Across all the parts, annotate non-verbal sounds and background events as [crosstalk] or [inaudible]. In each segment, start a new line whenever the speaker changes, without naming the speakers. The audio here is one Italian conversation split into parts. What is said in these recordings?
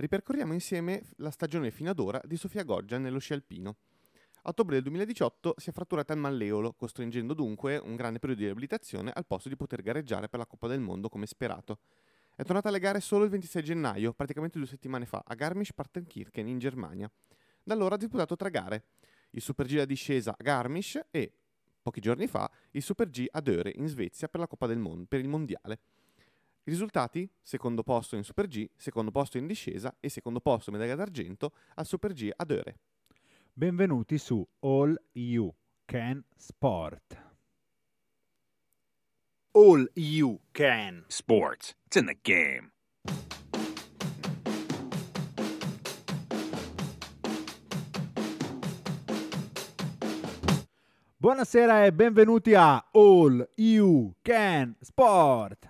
Ripercorriamo insieme la stagione fino ad ora di Sofia Goggia nello sci alpino. A ottobre del 2018 si è fratturata il malleolo, costringendo dunque un grande periodo di riabilitazione al posto di poter gareggiare per la Coppa del Mondo come sperato. È tornata alle gare solo il 26 gennaio, praticamente due settimane fa, a Garmisch-Partenkirchen in Germania. Da allora ha disputato tre gare, il Super G da discesa a Garmisch e, pochi giorni fa, il Super G ad Öre in Svezia per Mondo, per il Mondiale. I risultati? Secondo posto in Super G, secondo posto in discesa e secondo posto medaglia d'argento al Super G ad Öre.
Benvenuti su All You Can Sport.
All you can.
Sports. It's in the game.
Buonasera e benvenuti a All You Can Sport.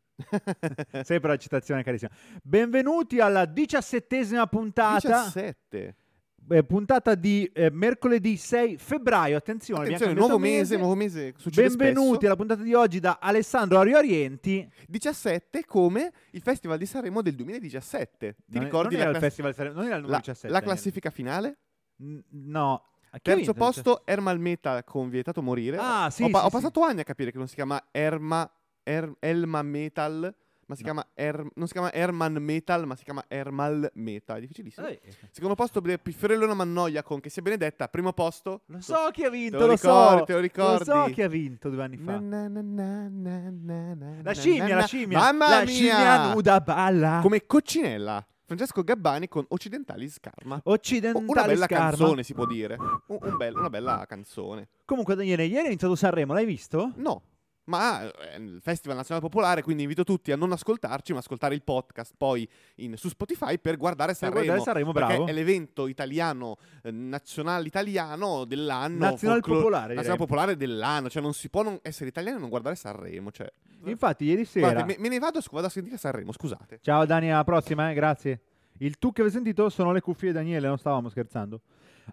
[laughs] Sempre la citazione carissima. Benvenuti alla diciassettesima puntata.
17.
eh, puntata di eh, mercoledì 6 febbraio. Attenzione,
Attenzione, nuovo mese, nuovo mese.
Benvenuti
spesso.
alla puntata di oggi da Alessandro Ario Arienti.
17 come il Festival di Sanremo del 2017. Ti
Non
ricordi
non era il
class-
Sanremo, non era il
la-
numero 17.
la classifica finale?
N- no.
Terzo posto, Ermal Metal con Vietato Morire.
Ah, sì,
ho,
sì,
ho
sì.
passato anni a capire che non si chiama Erma, Er- Elma Metal, ma si
No.
chiama Er- non si chiama Erman Metal, ma si chiama Ermal Metal. È difficilissimo.
Eh,
Secondo posto, Fiorellona Mannoia con Che sia benedetta. Primo posto.
lo so chi ha vinto,
lo ricordi,
so.
te lo ricordi?
Lo so chi ha vinto due anni fa.
Na, na, na,
La scimmia, la scimmia.
Mamma
la
mia!
scimmia nuda balla.
Come coccinella. Francesco Gabbani con Occidentali Scarma.
Occidentale
Una bella
Scarma.
canzone, si può dire. Un- un bel- una bella canzone.
Comunque, Daniele, ieri è iniziato Sanremo, l'hai visto?
No, ma è il Festival Nazionale Popolare, quindi invito tutti a non ascoltarci, ma ascoltare il podcast poi in- su Spotify per guardare
Per
Sanremo.
guardare Sanremo,
perché
bravo.
è l'evento italiano, eh, nazionale italiano dell'anno.
Nazionale
folclore-
popolare.
Nazionale popolare dell'anno. Cioè non si può non essere italiano e non guardare Sanremo. Cioè,
Infatti, ieri sera.
Guardate, me, me ne vado, vado a sentire Sanremo, scusate.
Ciao Dani, alla prossima, eh, grazie. Il tu che avete sentito sono le cuffie di Daniele, non stavamo scherzando.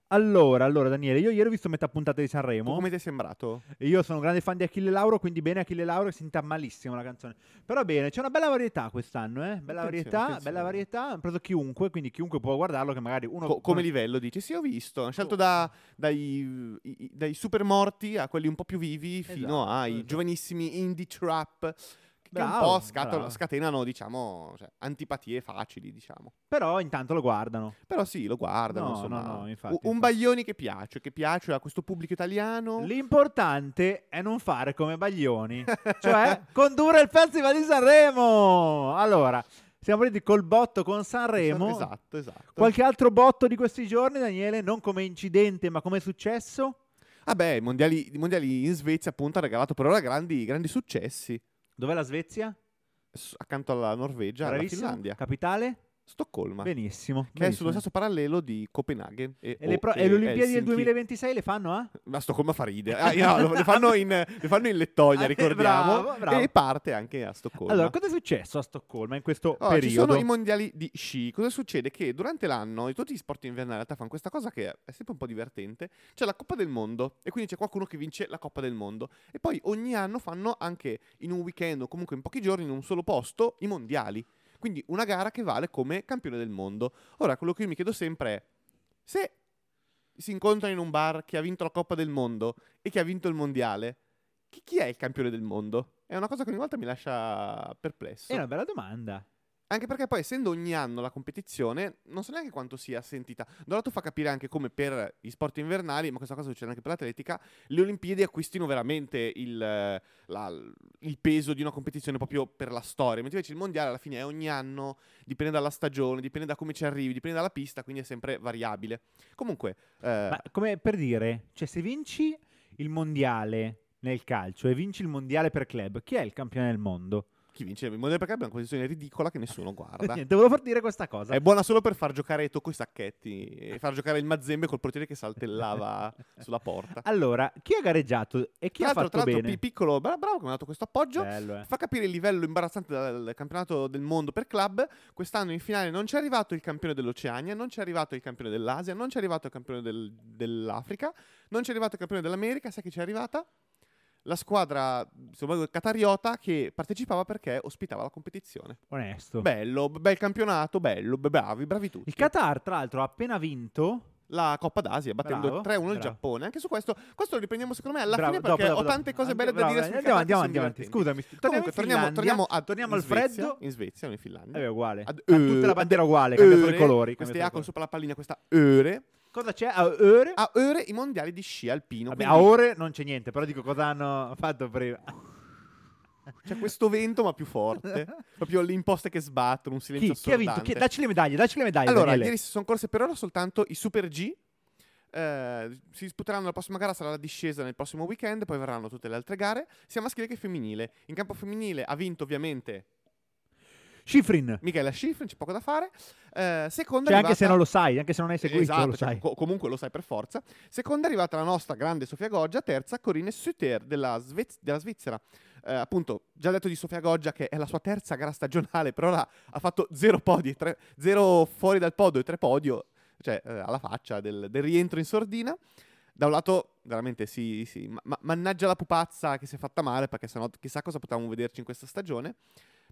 Allora, allora Daniele, io ieri ho visto metà puntata di
Tu
Sanremo.
come ti è sembrato?
Io sono un grande fan di Achille Lauro, quindi bene Achille Lauro che senta malissimo la canzone. Però bene, c'è una bella varietà quest'anno, eh? Bella
Attenzione,
varietà,
attenzione.
bella varietà. Hanno preso chiunque, quindi chiunque può guardarlo che magari uno
Co- come livello dici? Sì, ho visto. Hanno scelto
Oh.
da- dai, i- dai super morti a quelli un po' più vivi fino
Esatto,
ai
esatto.
giovanissimi indie trap che un
Bravo,
po' scato- scatenano, diciamo, cioè, antipatie facili, diciamo.
Però intanto lo guardano.
Però sì, lo guardano,
No,
insomma.
no, no, infatti,
Un- un
infatti.
Baglioni che piace, che piace a questo pubblico italiano.
L'importante è non fare come Baglioni, cioè [laughs] condurre il Festival di Sanremo. Allora, siamo partiti col botto con Sanremo.
Esatto, esatto.
Qualche altro botto di questi giorni, Daniele? Non come incidente, ma come successo?
Vabbè, i mondiali, mondiali in Svezia appunto ha regalato per ora grandi, grandi successi.
Dov'è la Svezia?
S- accanto alla Norvegia, alla. Finlandia.
Capitale?
Stoccolma.
Benissimo.
Che è
benissimo.
sullo stesso parallelo di Copenaghen. E,
E le, pro-
e
e Olimpiadi del
Helsinki.
2026 le fanno a?
Ma Stoccolma fa ridere. Ah, no, le, fanno in, le fanno in Lettonia, [laughs]
Ah,
ricordiamo.
bravo, bravo.
E parte anche a Stoccolma.
Allora, cosa è successo a Stoccolma in questo
Oh, ci
periodo?
sono i mondiali di sci. Cosa succede? Che durante l'anno, tutti gli sport invernali in realtà fanno questa cosa che è sempre un po' divertente. C'è la Coppa del Mondo e quindi c'è qualcuno che vince la Coppa del Mondo. E poi ogni anno fanno anche in un weekend o comunque in pochi giorni in un solo posto i mondiali. Quindi una gara che vale come campione del mondo. Ora, quello che io mi chiedo sempre è: se si incontrano in un bar chi ha vinto la Coppa del Mondo e chi ha vinto il mondiale, chi, chi è il campione del mondo? È una cosa che ogni volta mi lascia perplesso.
È una bella domanda.
Anche perché poi, essendo ogni anno la competizione, non so neanche quanto sia sentita. Dorato fa capire anche come per gli sport invernali, ma questa cosa succede anche per l'atletica, le Olimpiadi acquistino veramente il, la- il peso di una competizione proprio per la storia. Mentre invece il mondiale alla fine è ogni anno, dipende dalla stagione, dipende da come ci arrivi, dipende dalla pista, quindi è sempre variabile. Comunque, eh,
Ma come per dire, cioè se vinci il mondiale nel calcio e vinci il mondiale per club, chi è il campione del mondo?
Chi vince il mondiale per club è una competizione ridicola che nessuno guarda. [laughs]
Niente, volevo far dire questa cosa.
È buona solo per far giocare Tocco i sacchetti e far giocare il Mazzembe col portiere che saltellava [laughs] sulla porta.
Allora, chi ha gareggiato e chi
Tra
ha fatto
tra l'altro
bene?
Pi- piccolo, bra- bravo che mi ha dato questo appoggio.
Bello, eh.
Fa capire il livello imbarazzante del campionato del mondo per club. Quest'anno in finale non c'è arrivato il campione dell'Oceania, non c'è arrivato il campione dell'Asia, non c'è arrivato il campione del- dell'Africa, non c'è arrivato il campione dell'America. Sai chi c'è arrivata? La squadra insomma, catariota che partecipava perché ospitava la competizione.
Onesto.
Bello, bel campionato, bello, bravi, bravi tutti.
Il Qatar, tra l'altro, ha appena vinto.
la Coppa d'Asia, battendo
Bravo,
3-1 il. Giappone. Anche su questo, questo lo riprendiamo secondo me alla
Bravo,
fine perché
dopo,
ho
dopo.
tante cose belle da dire
andiamo, andiamo, andiamo avanti. Scusami, torniamo
Comunque, torniamo, torniamo, a,
torniamo al
Svezia,
freddo.
In Svezia o in Finlandia.
Eh, è uguale.
Ad
Ha tutta la bandiera uguale, cambia solo i colori.
Queste A con sopra la pallina, questa Öre.
Cosa c'è? A ore?
A Öre i mondiali di sci alpino.
Vabbè,
quindi
a ore non c'è niente, però dico cosa hanno fatto prima.
C'è questo vento ma più forte. [laughs] Proprio le imposte che sbattono, un silenzio
Chi, chi ha vinto? Chi-. Dacci le medaglie, dacci le medaglie.
Allora,
Daniele.
ieri si sono corse per ora soltanto i Super G. Eh, si disputeranno la prossima gara, sarà la discesa nel prossimo weekend, poi verranno tutte le altre gare, sia maschile che femminile. In campo femminile ha vinto ovviamente
Schifrin.
Michela Schifrin, c'è poco da fare. Eh, seconda
Cioè,
è
anche se
arrivata-
non lo sai, anche se non hai seguito,
Esatto,
lo
cioè,
sai.
co- comunque lo sai per forza. Seconda è arrivata la nostra grande Sofia Goggia, terza Corinne Suter della, Svez- della Svizzera. Eh, appunto, già detto di Sofia Goggia che è la sua terza gara stagionale, per ora ha fatto zero podi, tre- zero fuori dal podio e tre podio, cioè eh, alla faccia del, del rientro in sordina. Da un lato, veramente sì, sì, ma- ma- mannaggia la pupazza che si è fatta male, perché sennò chissà cosa potevamo vederci in questa stagione.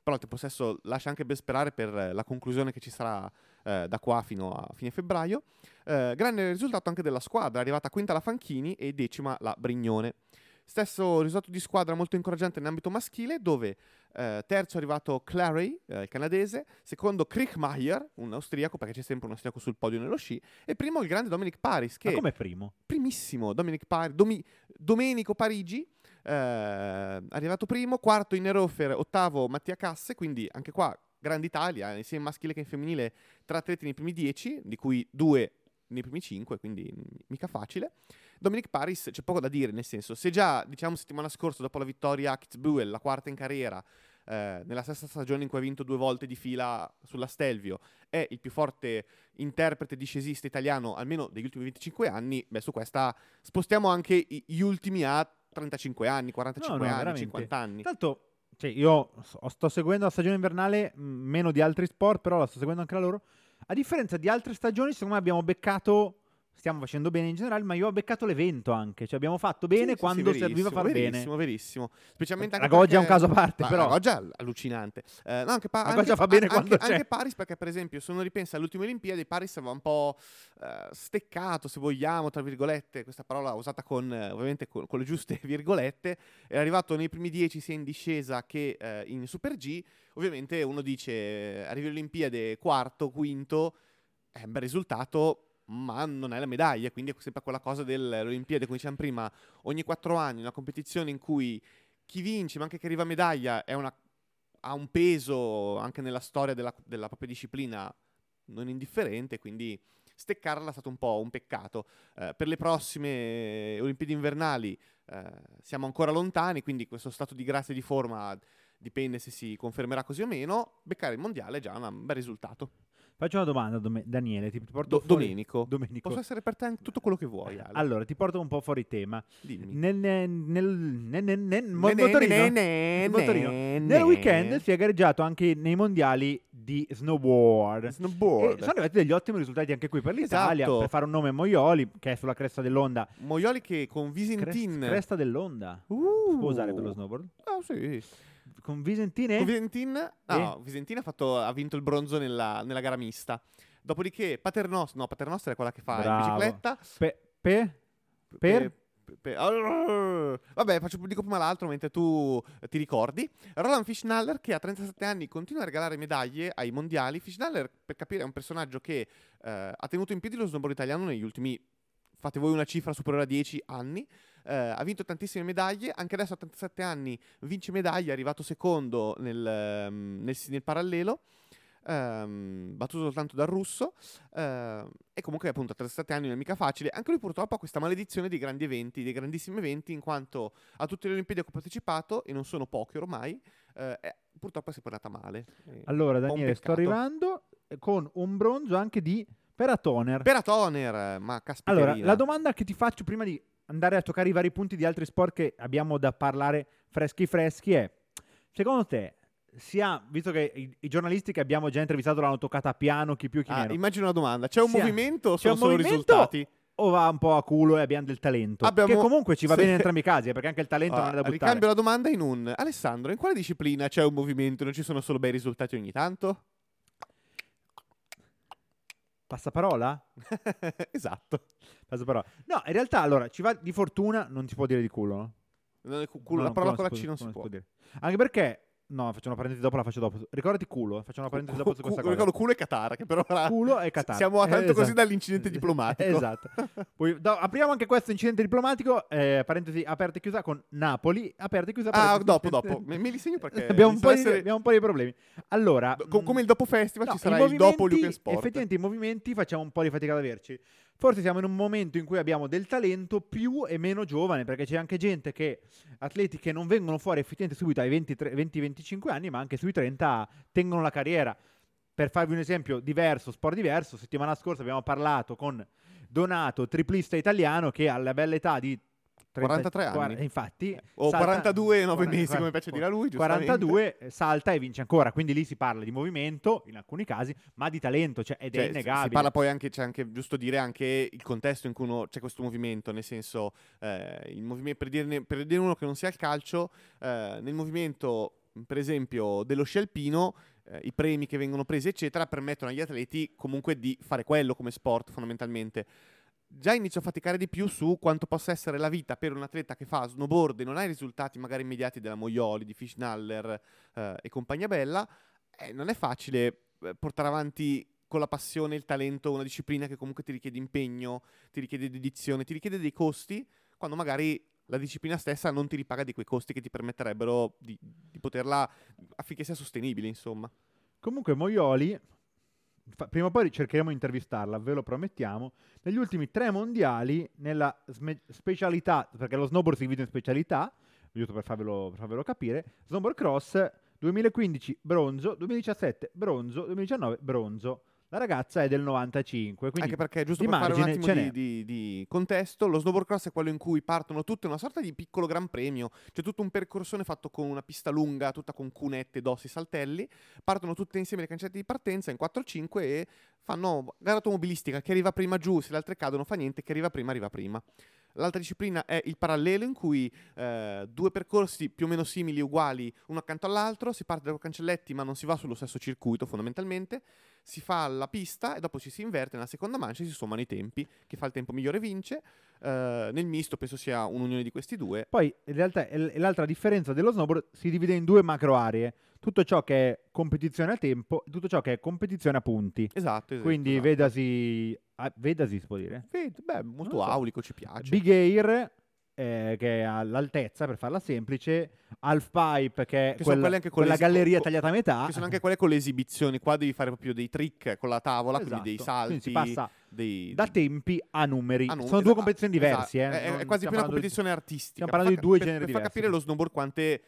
Però il tempo stesso lascia anche ben sperare per eh, la conclusione che ci sarà eh, da qua fino a fine febbraio. Eh, grande risultato anche della squadra, arrivata quinta la Fanchini e decima la Brignone. Stesso risultato di squadra molto incoraggiante in ambito maschile, dove eh, terzo è arrivato Clary, eh, il canadese, secondo Kriechmeier, un austriaco, perché c'è sempre un austriaco sul podio nello sci, e primo il grande Dominic Paris, che
Ma come primo?
primissimo Dominic Paris, Domi- Domenico Parigi, eh, arrivato primo, quarto in Nerofer, ottavo Mattia Casse, quindi anche qua grande Italia, eh, sia in maschile che in femminile, tre atleti nei primi dieci, di cui due nei primi cinque, quindi mica facile. Dominic Paris c'è poco da dire, nel senso, se già diciamo settimana scorsa dopo la vittoria a Kitzbühel, la quarta in carriera, eh, nella stessa stagione in cui ha vinto due volte di fila sulla Stelvio, è il più forte interprete discesista italiano almeno degli ultimi 25 anni, beh su questa spostiamo anche gli ultimi a 35 anni, 45
No, no,
anni,
veramente.
50 anni.
Tanto, cioè, io sto seguendo la stagione invernale meno di altri sport, però la sto seguendo anche la loro. A differenza di altre stagioni, secondo me abbiamo beccato. Stiamo facendo bene in generale, ma io ho beccato l'evento anche. Cioè, abbiamo fatto bene
Sì, sì, sì,
quando serviva far bene.
verissimo, verissimo. Specialmente anche
La Goggia è un
perché-
caso a parte,
Ma
però.
La Goggia è allucinante. Eh, no, anche, pa- anche-
fa bene
anche-
quando.
Anche Paris, perché per esempio, se uno ripensa alle ultime Olimpiadi, Paris aveva un po' eh, steccato, se vogliamo, tra virgolette, questa parola usata con, eh, ovviamente con, con le giuste [laughs] virgolette, è arrivato nei primi dieci sia in discesa che eh, in Super G. Ovviamente uno dice, arrivi alle Olimpiadi quarto, quinto, è un bel risultato, ma non è la medaglia, quindi è sempre quella cosa delle Olimpiadi, come dicevamo prima, ogni quattro anni una competizione in cui chi vince, ma anche chi arriva a medaglia, una- ha un peso anche nella storia della, della propria disciplina non indifferente, quindi steccarla è stato un po' un peccato. Eh, per le prossime Olimpiadi invernali eh, siamo ancora lontani, quindi questo stato di grazia di forma dipende se si confermerà così o meno. Beccare il mondiale è già un bel risultato.
Faccio una domanda, Dome- Daniele. Ti porto
Do-
fuori-
Domenico.
Domenico.
Posso essere per te tutto quello che vuoi, Ale.
Allora, ti porto un po' fuori tema.
Dimmi.
Nel, nel, nel, nel, nel- nel-
Ne- ne-
motorino, motorino.
ne-
nel
ne-
weekend si è gareggiato anche nei mondiali di snowboard.
Snowboard.
E sono arrivati degli ottimi risultati anche qui per l'Italia.
Esatto.
Per fare un nome Moioli, che è sulla cresta dell'onda.
Moioli che con
Crest-
Visentin...
cresta dell'onda.
Uh.
Si può usare per lo snowboard?
Ah, sì.
Con Visentin
Con
e...
Visentin, no, Visentin ha, fatto- ha vinto il bronzo nella, nella gara mista. Dopodiché Paternoster, no, Paternoster è quella che fa
Bravo.
in bicicletta.
Pe- pe- per?
Pe- pe-. Vabbè, faccio, dico prima l'altro mentre tu eh, ti ricordi. Roland Fischnaller, che a 37 anni continua a regalare medaglie ai mondiali. Fischnaller, per capire, è un personaggio che eh, ha tenuto in piedi lo snowboard italiano negli ultimi, fate voi una cifra superiore a 10 anni. Eh, ha vinto tantissime medaglie, anche adesso a 37 anni vince medaglie, è arrivato secondo nel, ehm, nel, nel parallelo. ehm, battuto soltanto dal russo ehm, e comunque appunto a 37 anni non è mica facile anche lui purtroppo ha questa maledizione dei grandi eventi dei grandissimi eventi in quanto a tutte le Olimpiadi a cui ha partecipato e non sono poche ormai eh, è- purtroppo si è portata male. Eh,
Allora, Daniele, sto arrivando eh, con un bronzo anche di Peratoner.
Peratoner, ma caspita.
Allora, la domanda che ti faccio prima di andare a toccare i vari punti di altri sport che abbiamo da parlare freschi freschi è, secondo te, sia, visto che i, i giornalisti che abbiamo già intervistato l'hanno toccata a piano, chi più chi
Ah,
meno,
immagino una domanda. C'è un
Sia-
movimento o sono
un
solo
movimento
risultati?
o va un po' a culo e abbiamo del talento?
Abbiamo-
Che comunque ci va
sì.
bene in [laughs] entrambi i casi, eh, perché anche il talento
Ah,
non è da buttare.
ricambio la domanda in un Alessandro, in quale disciplina c'è un movimento e non ci sono solo bei risultati ogni tanto?
Passaparola? [laughs]
esatto.
Passaparola. No, in realtà, allora, ci va di fortuna, non si può dire di culo, no?
Culo-
No,
la parola con la C non si può.
dire. Anche perché, no, faccio una parentesi dopo, la faccio dopo. Ricordati culo, faccio una parentesi dopo su questa
Cu-
cosa.
ricordo culo e Qatar, che però ora
Culo e Qatar.
siamo a tanto
Eh,
così
esatto.
dall'incidente diplomatico.
Esatto. Poi, do- apriamo anche questo incidente diplomatico, eh, parentesi aperta e chiusa con Napoli, aperta e chiusa.
Ah, dopo, dopo. Me, me li segno perché [laughs]
abbiamo, un po
inizia
di,
essere-
abbiamo un po' di problemi. Allora, mh,
come il dopo festival
no,
ci sarà il dopo Luke Sport.
Effettivamente i movimenti facciamo un po' di fatica ad averci. Forse siamo in un momento in cui abbiamo del talento più e meno giovane, perché c'è anche gente che, atleti che non vengono fuori effettivamente subito ai 23 20-25 anni, ma anche sui 30 tengono la carriera. Per farvi un esempio diverso, sport diverso, settimana scorsa abbiamo parlato con Donato, triplista italiano, che alla bella età di 30
43 anni.
quar- infatti,
O
salta-
42 e 9
quar-
mesi,
quar-
come piace dire a lui, giustamente.
42 eh, salta e vince ancora, quindi lì si parla di movimento in alcuni casi, ma di talento, cioè, ed
Cioè,
è innegabile.
Si parla poi anche, c'è anche giusto dire anche il contesto in cui uno, c'è questo movimento, nel senso, eh, il movimento, per, dirne- per dire uno che non sia il calcio, eh, nel movimento, per esempio, dello sci alpino, eh, i premi che vengono presi, eccetera, permettono agli atleti comunque di fare quello come sport, fondamentalmente. Già inizio a faticare di più su quanto possa essere la vita per un atleta che fa snowboard e non ha i risultati magari immediati della Moioli, di Fischnaller eh, e compagnia bella. Eh, non è facile eh, portare avanti con la passione, il talento, una disciplina che comunque ti richiede impegno, ti richiede dedizione, ti richiede dei costi, quando magari la disciplina stessa non ti ripaga di quei costi che ti permetterebbero di, di poterla affinché sia sostenibile, insomma.
Comunque Moioli, fa- prima o poi cercheremo di intervistarla, ve lo promettiamo, negli ultimi tre mondiali, nella sme- specialità, perché lo snowboard si divide in specialità, giusto per farvelo, per farvelo capire, snowboard cross 2015 bronzo, 2017 bronzo, 2019 bronzo. La ragazza è del 95, quindi
Anche perché, giusto per fare un attimo di, di- di contesto, lo snowboard cross è quello in cui partono tutte una sorta di piccolo gran premio. C'è tutto un percorsone fatto con una pista lunga, tutta con cunette, dossi, saltelli. Partono tutte insieme le cancette di partenza in 4-5 e fanno gara automobilistica. Chi arriva prima giù, se le altre cadono fa niente, chi arriva prima arriva prima. L'altra disciplina è il parallelo in cui eh, due percorsi più o meno simili, uguali, uno accanto all'altro, si parte da cancelletti ma non si va sullo stesso circuito fondamentalmente, si fa la pista e dopo ci si inverte nella seconda mancia e si sommano i tempi, chi fa il tempo migliore vince, Eh, nel misto penso sia un'unione di questi due.
Poi in realtà l'altra differenza dello snowboard si divide in due macro aree. Tutto ciò che è competizione a tempo e tutto ciò che è competizione a punti.
Esatto, esatto.
Quindi
esatto.
vedasi, ah, vedasi si può dire.
Ved- beh, molto
so.
aulico, ci piace.
Big Air eh, che è all'altezza per farla semplice, Half Pipe che è
Che
quella,
quelle con
quella
le-
galleria
co-
tagliata a metà.
Che sono anche quelle con le esibizioni, qua devi fare proprio dei trick con la tavola, quindi dei
Esatto.
salti,
Quindi si passa
dei,
da tempi a numeri.
Ah, no,
sono
esa-
due competizioni
esatto,
diverse. eh.
È, è quasi più una
parlando di-
competizione artistica.
stiamo
Per
parlando
far
di due
per-
generi
Per far
diversi.
capire lo snowboard quante,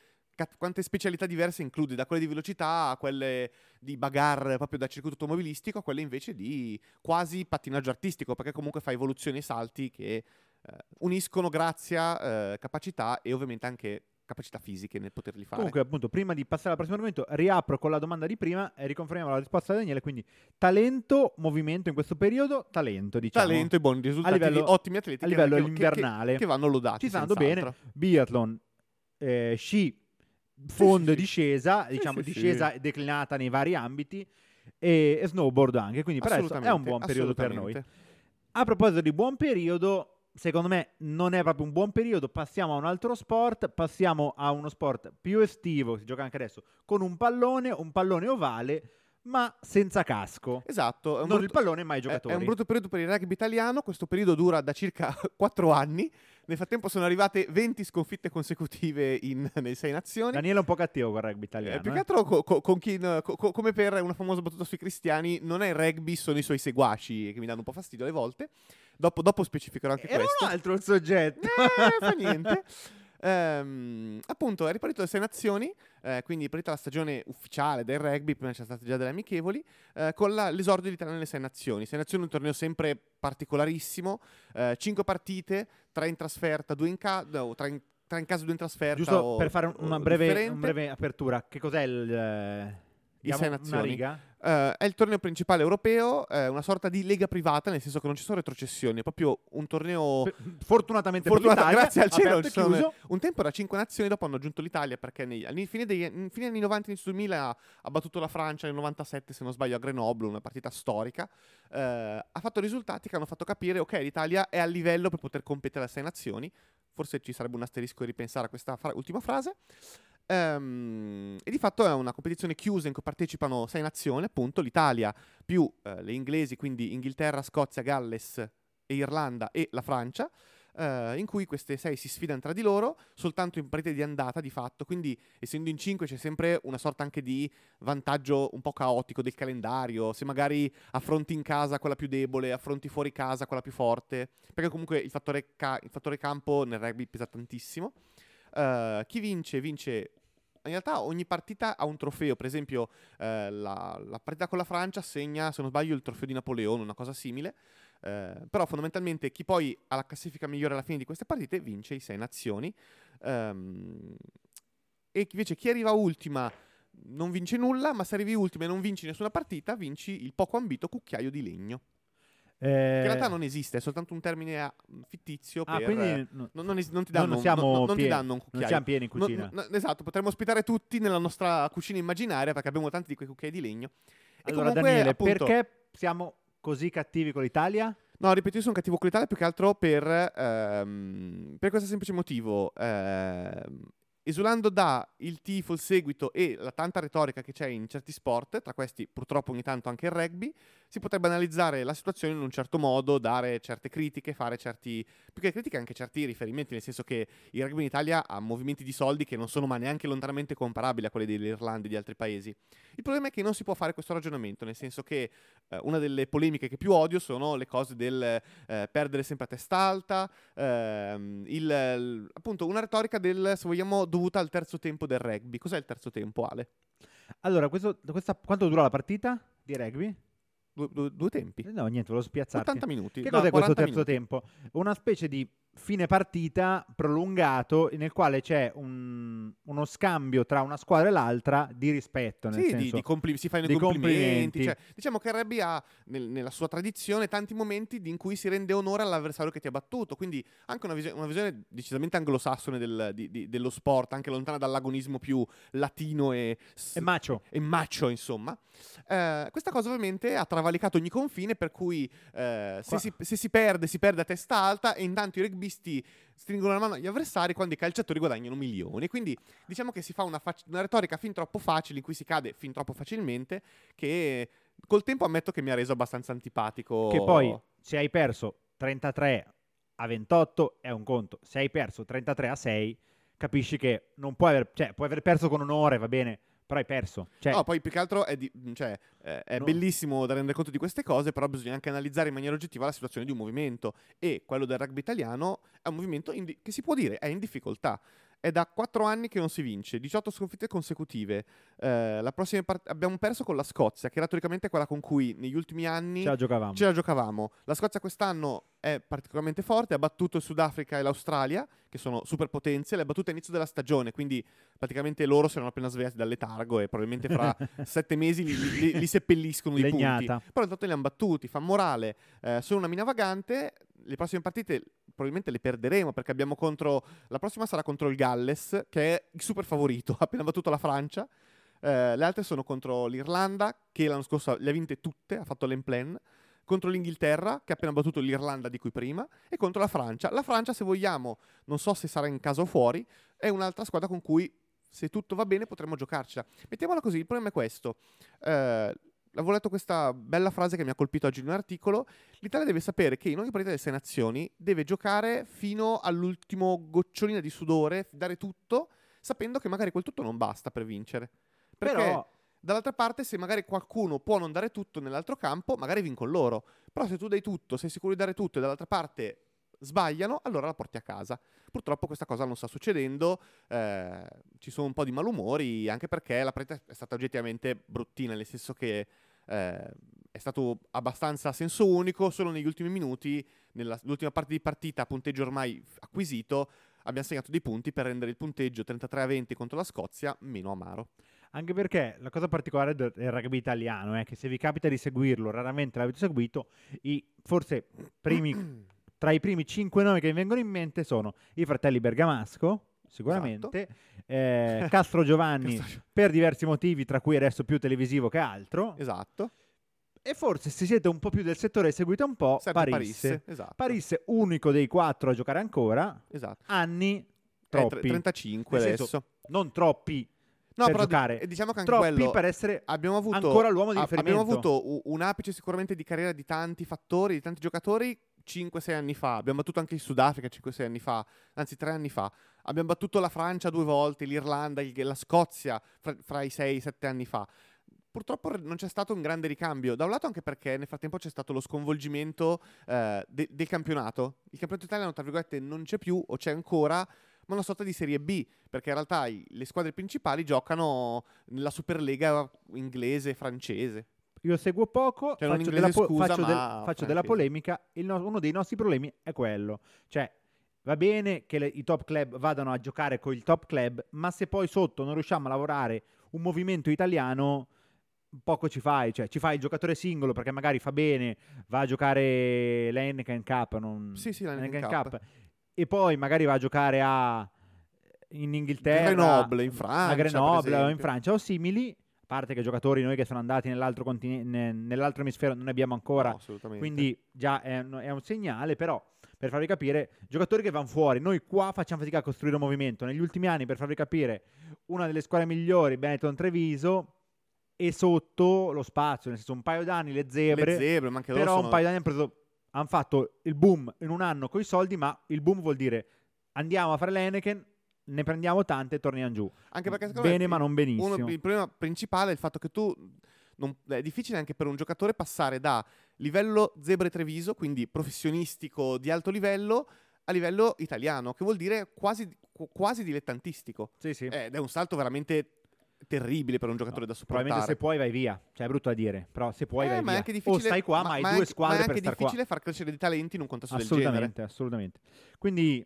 quante specialità diverse include, da quelle di velocità a quelle di bagarre proprio da circuito automobilistico, a quelle invece di quasi pattinaggio artistico, perché comunque fa evoluzioni e salti che uniscono grazia, eh, capacità e ovviamente anche capacità fisiche nel poterli fare.
Comunque, appunto, prima di passare al prossimo argomento, riapro con la domanda di prima e riconfermiamo la risposta di Daniele. Quindi, talento, movimento in questo periodo, talento, diciamo.
Talento e buoni risultati
livello-
di ottimi atleti
a livello
che,
invernale.
che, che vanno lodati.
Ci stanno bene. Biathlon, eh, sci, fondo
sì,
e
sì.
discesa,
Sì,
diciamo discesa declinata nei vari ambiti, e, e snowboard anche. Quindi, per adesso è un buon periodo per noi. A proposito di buon periodo, secondo me non è proprio un buon periodo. Passiamo a un altro sport, passiamo a uno sport più estivo, si gioca anche adesso, con un pallone, un pallone ovale, ma senza casco.
Esatto,
Non
brutto,
il pallone, ma i
è-
giocatori.
è un brutto periodo per il rugby italiano. Questo periodo dura da circa [laughs] 4 anni. Nel frattempo sono arrivate 20 sconfitte consecutive in, nelle 6 nazioni.
Daniele è un po' cattivo con il rugby
Eh,
italiano.
più
eh.
che altro co- co- con chi, co- come per una famosa battuta sui cristiani, non è il rugby, sono i suoi seguaci che mi danno un po' fastidio alle volte. Dopo, dopo specificherò anche
Era
questo.
un altro il soggetto.
Eh, fa niente. Ehm, appunto, è ripartito le sei nazioni, eh, quindi è ripartita la stagione ufficiale del rugby, prima c'è stata già delle amichevoli, eh, con la- l'esordio dell'Italia nelle sei nazioni. Sei nazioni è un torneo sempre particolarissimo, eh, cinque partite, tre in trasferta, due in casa, no, tre in, tre in casa, due in trasferta.
Giusto
o-
per fare un-
o
una breve, un breve apertura, che cos'è il...
I sei nazioni. Eh, è il torneo principale europeo, è una sorta di lega privata, nel senso che non ci sono retrocessioni, è proprio un torneo...
Per- Fortunatamente
Fortunata-
per
grazie al cielo, sono-. Un tempo era 5 nazioni, dopo hanno aggiunto l'Italia perché nei, alla fine, degli, in fine anni 90 inizio 2000 ha battuto la Francia nel 97 se non sbaglio a Grenoble, una partita storica. Eh, ha fatto risultati che hanno fatto capire ok l'Italia è a livello per poter competere a 6 nazioni. Forse ci sarebbe un asterisco di ripensare a questa fra- ultima frase. Ehm, e di fatto è una competizione chiusa in cui partecipano 6 nazioni, appunto l'Italia più eh, le inglesi, quindi Inghilterra, Scozia, Galles e Irlanda e la Francia eh, in cui queste sei si sfidano tra di loro soltanto in partite di andata di fatto, quindi essendo in cinque c'è sempre una sorta anche di vantaggio un po' caotico del calendario, se magari affronti in casa quella più debole, affronti fuori casa quella più forte, perché comunque il fattore, ca- il fattore campo nel rugby pesa tantissimo. Eh, chi vince vince in realtà ogni partita ha un trofeo, per esempio eh, la, la partita con la Francia segna, se non sbaglio, il trofeo di Napoleone, una cosa simile. Eh, però fondamentalmente chi poi ha la classifica migliore alla fine di queste partite vince i sei nazioni. Ehm, e invece chi arriva ultima non vince nulla, ma se arrivi ultima e non vinci nessuna partita, vinci il poco ambito cucchiaio di legno.
Eh,
Che in realtà non esiste, è soltanto un termine ah, fittizio
ah,
per...
quindi no-
non, non es- non ti danno,
non siamo
non- non ti
pieni,
danno un
non
cucchiaio.
siamo pieni in cucina.
esatto, potremmo ospitare tutti nella nostra cucina immaginaria perché abbiamo tanti di quei cucchiai di legno. E
allora,
comunque,
Daniele,
appunto-
perché siamo così cattivi con l'Italia?
No, ripeto, io sono cattivo con l'Italia più che altro per, ehm, per questo semplice motivo. ehm, esulando da il tifo, il seguito e la tanta retorica che c'è in certi sport, tra questi purtroppo ogni tanto anche il rugby, si potrebbe analizzare la situazione in un certo modo, dare certe critiche, fare certi, più che critiche anche certi riferimenti, nel senso che il rugby in Italia ha movimenti di soldi che non sono ma neanche lontanamente comparabili a quelli dell'Irlanda e di altri paesi. Il problema è che non si può fare questo ragionamento, nel senso che eh, una delle polemiche che più odio sono le cose del eh, perdere sempre a testa alta, il- il- appunto una retorica del, se vogliamo, dovuta al terzo tempo del rugby. Cos'è il terzo tempo, Ale?
Allora, questo- questa- quanto dura la partita di rugby?
Due, due- due tempi?
Eh, No, niente, volevo spiazzarti.
80 minuti.
Che
no,
cos'è questo
40
terzo
minuti.
tempo? Una specie di fine partita prolungato nel quale c'è un- uno scambio tra una squadra e l'altra di rispetto. Nel
Sì, di,
senso,
di compli- si fanno i
di
complimenti.
complimenti.
cioè, diciamo che il rugby ha nel- nella sua tradizione tanti momenti di- in cui si rende onore all'avversario che ti ha battuto. Quindi anche una, visio- una visione decisamente anglosassone del- di- di- dello sport, anche lontana dall'agonismo più latino e, s-
è macio.
e macho, insomma. Eh, questa cosa ovviamente ha travalicato ogni confine, per cui eh, se, si, se si perde, si perde a testa alta e intanto i rugbisti stringono la mano agli avversari quando i calciatori guadagnano milioni. Quindi diciamo che si fa una, fac- una retorica fin troppo facile, in cui si cade fin troppo facilmente, che col tempo ammetto che mi ha reso abbastanza antipatico.
Che poi se hai perso 33 a 28 è un conto. Se hai perso 33 a 6 capisci che non puoi aver, cioè, puoi aver perso con onore, va bene, però hai perso. Cioè,
No, poi più che altro è, di- cioè, eh, è
No.
bellissimo da rendere conto di queste cose, però bisogna anche analizzare in maniera oggettiva la situazione di un movimento. E quello del rugby italiano è un movimento di- che si può dire è in difficoltà. È da 4 anni che non si vince, 18 sconfitte consecutive. Eh, la prossima part- abbiamo perso con la Scozia, che era teoricamente quella con cui negli ultimi anni
ce la giocavamo.
ce la giocavamo. La Scozia quest'anno è particolarmente forte, ha battuto il Sudafrica e l'Australia, che sono superpotenze, le ha battute all'inizio della stagione, quindi praticamente loro si erano appena svegliati dal letargo e probabilmente fra [laughs] sette mesi li, li- li seppelliscono i punti. Però intanto li hanno battuti, fa morale, eh, sono una mina vagante, le prossime partite probabilmente le perderemo perché abbiamo contro, la prossima sarà contro il Galles, che è il super favorito, [laughs] ha appena battuto la Francia. Eh, le altre sono contro l'Irlanda, che l'anno scorso le ha vinte tutte, ha fatto l'Emplen, contro l'Inghilterra, che ha appena battuto l'Irlanda di cui prima, e contro la Francia. La Francia, se vogliamo, non so se sarà in casa o fuori, è un'altra squadra con cui, se tutto va bene, potremmo giocarcela. Mettiamola così, il problema è questo. Eh, avevo letto questa bella frase che mi ha colpito oggi in un articolo. L'Italia deve sapere che in ogni partita delle sei nazioni deve giocare fino all'ultimo gocciolina di sudore, dare tutto, sapendo che magari quel tutto non basta per vincere. Perché
Però
Dall'altra parte, se magari qualcuno può non dare tutto nell'altro campo, magari vincono loro. Però se tu dai tutto, sei sicuro di dare tutto e dall'altra parte sbagliano, allora la porti a casa. Purtroppo questa cosa non sta succedendo, eh, ci sono un po' di malumori, anche perché la partita è stata oggettivamente bruttina, nel senso che eh, è stato abbastanza a senso unico, solo negli ultimi minuti, nell'ultima parte di partita, a punteggio ormai acquisito, abbiamo segnato dei punti per rendere il punteggio 33 a 20 contro la Scozia meno amaro.
Anche perché la cosa particolare del rugby italiano è che se vi capita di seguirlo, raramente l'avete seguito, i forse primi, tra i primi cinque nomi che mi vengono in mente sono i fratelli Bergamasco, sicuramente, eh, Castro Giovanni [laughs]
Castro-
per diversi motivi, tra cui adesso più televisivo che altro,
Esatto.
e forse se siete un po' più del settore e seguite un po',
Sergio
Parisse.
Parisse, esatto.
Parisse, unico dei quattro a giocare ancora,
Esatto.
anni
Eh, tre-
troppi,
35
Nel
adesso.
senso, non troppi
No,
per
però
giocare,
eh, diciamo che anche
troppi
quello
per essere
abbiamo avuto
ancora l'uomo di riferimento.
Abbiamo avuto un apice sicuramente di carriera di tanti fattori, di tanti giocatori 5-6 anni fa. Abbiamo battuto anche il Sudafrica 5-6 anni fa, anzi 3 anni fa. Abbiamo battuto la Francia due volte, l'Irlanda, il- la Scozia fra, fra i 6-7 anni fa. Purtroppo non c'è stato un grande ricambio, da un lato anche perché nel frattempo c'è stato lo sconvolgimento eh, de- del campionato. Il campionato italiano, tra virgolette, non c'è più o c'è ancora, ma una sorta di Serie B, perché in realtà i- le squadre principali giocano nella Superlega inglese, francese.
Io seguo poco,
Cioè,
faccio, della, po-
scusa,
faccio del- faccio della polemica. No- uno dei nostri problemi è quello. Cioè, va bene che le- i top club vadano a giocare con il top club, ma se poi sotto non riusciamo a lavorare un movimento italiano, poco ci fai. Cioè, ci fai il giocatore singolo perché magari fa bene, va a giocare l'Heineken Cup, non...
Sì, sì, l'Heineken
Heineken
Cup.
e poi magari va a giocare a... in Inghilterra,
Grenoble, in
a
Francia, per
Grenoble o in. Francia o simili. Parte che giocatori noi che sono andati nell'altro, contine- ne- nell'altro emisfero non ne abbiamo ancora,
No, assolutamente.
quindi già è un, è un segnale, però per farvi capire, giocatori che vanno fuori, noi qua facciamo fatica a costruire un movimento. Negli ultimi anni, per farvi capire, una delle squadre migliori, Benetton Treviso, e sotto lo spazio, nel senso un paio d'anni le zebre,
le zebre, ma anche
però
sono...
un paio d'anni hanno preso hanno fatto il boom in un anno con i soldi, ma il boom vuol dire andiamo a fare l'Heineken, ne prendiamo tante e torniamo giù.
Anche perché secondo
Bene,
me
ma non benissimo.
Uno, il problema principale è il fatto che tu non- è difficile anche per un giocatore passare da livello Zebre Treviso, quindi professionistico di alto livello, a livello italiano, che vuol dire quasi, quasi dilettantistico.
Sì, sì.
Ed è un salto veramente terribile per un giocatore da
Probabilmente se
supportare.
puoi vai via, cioè è brutto da dire, però se puoi
Eh,
vai
ma è
via.
anche difficile,
o stai qua, ma, hai
è
due
anche-
squadre
ma è
per
anche
star qua.
difficile far crescere dei talenti in un contesto del genere.
Assolutamente, assolutamente. Quindi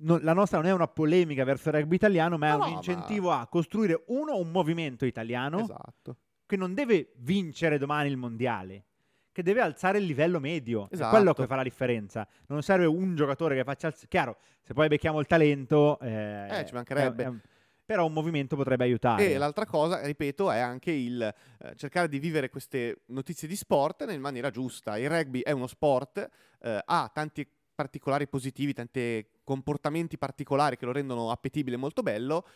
no- la nostra non è una polemica verso il rugby italiano, ma è
No,
un
no, ma-
incentivo a costruire uno un movimento italiano
Esatto.
che non deve vincere domani il mondiale, che deve alzare il livello medio. È
Esatto.
quello che fa la differenza. Non serve un giocatore che faccia alz- chiaro, se poi becchiamo il talento eh,
Eh, ci mancherebbe.
è- è- però un movimento potrebbe aiutare.
E l'altra cosa, ripeto, è anche il eh, cercare di vivere queste notizie di sport in maniera giusta. Il rugby è uno sport, eh, ha tanti particolari positivi, tanti comportamenti particolari che lo rendono appetibile e molto bello,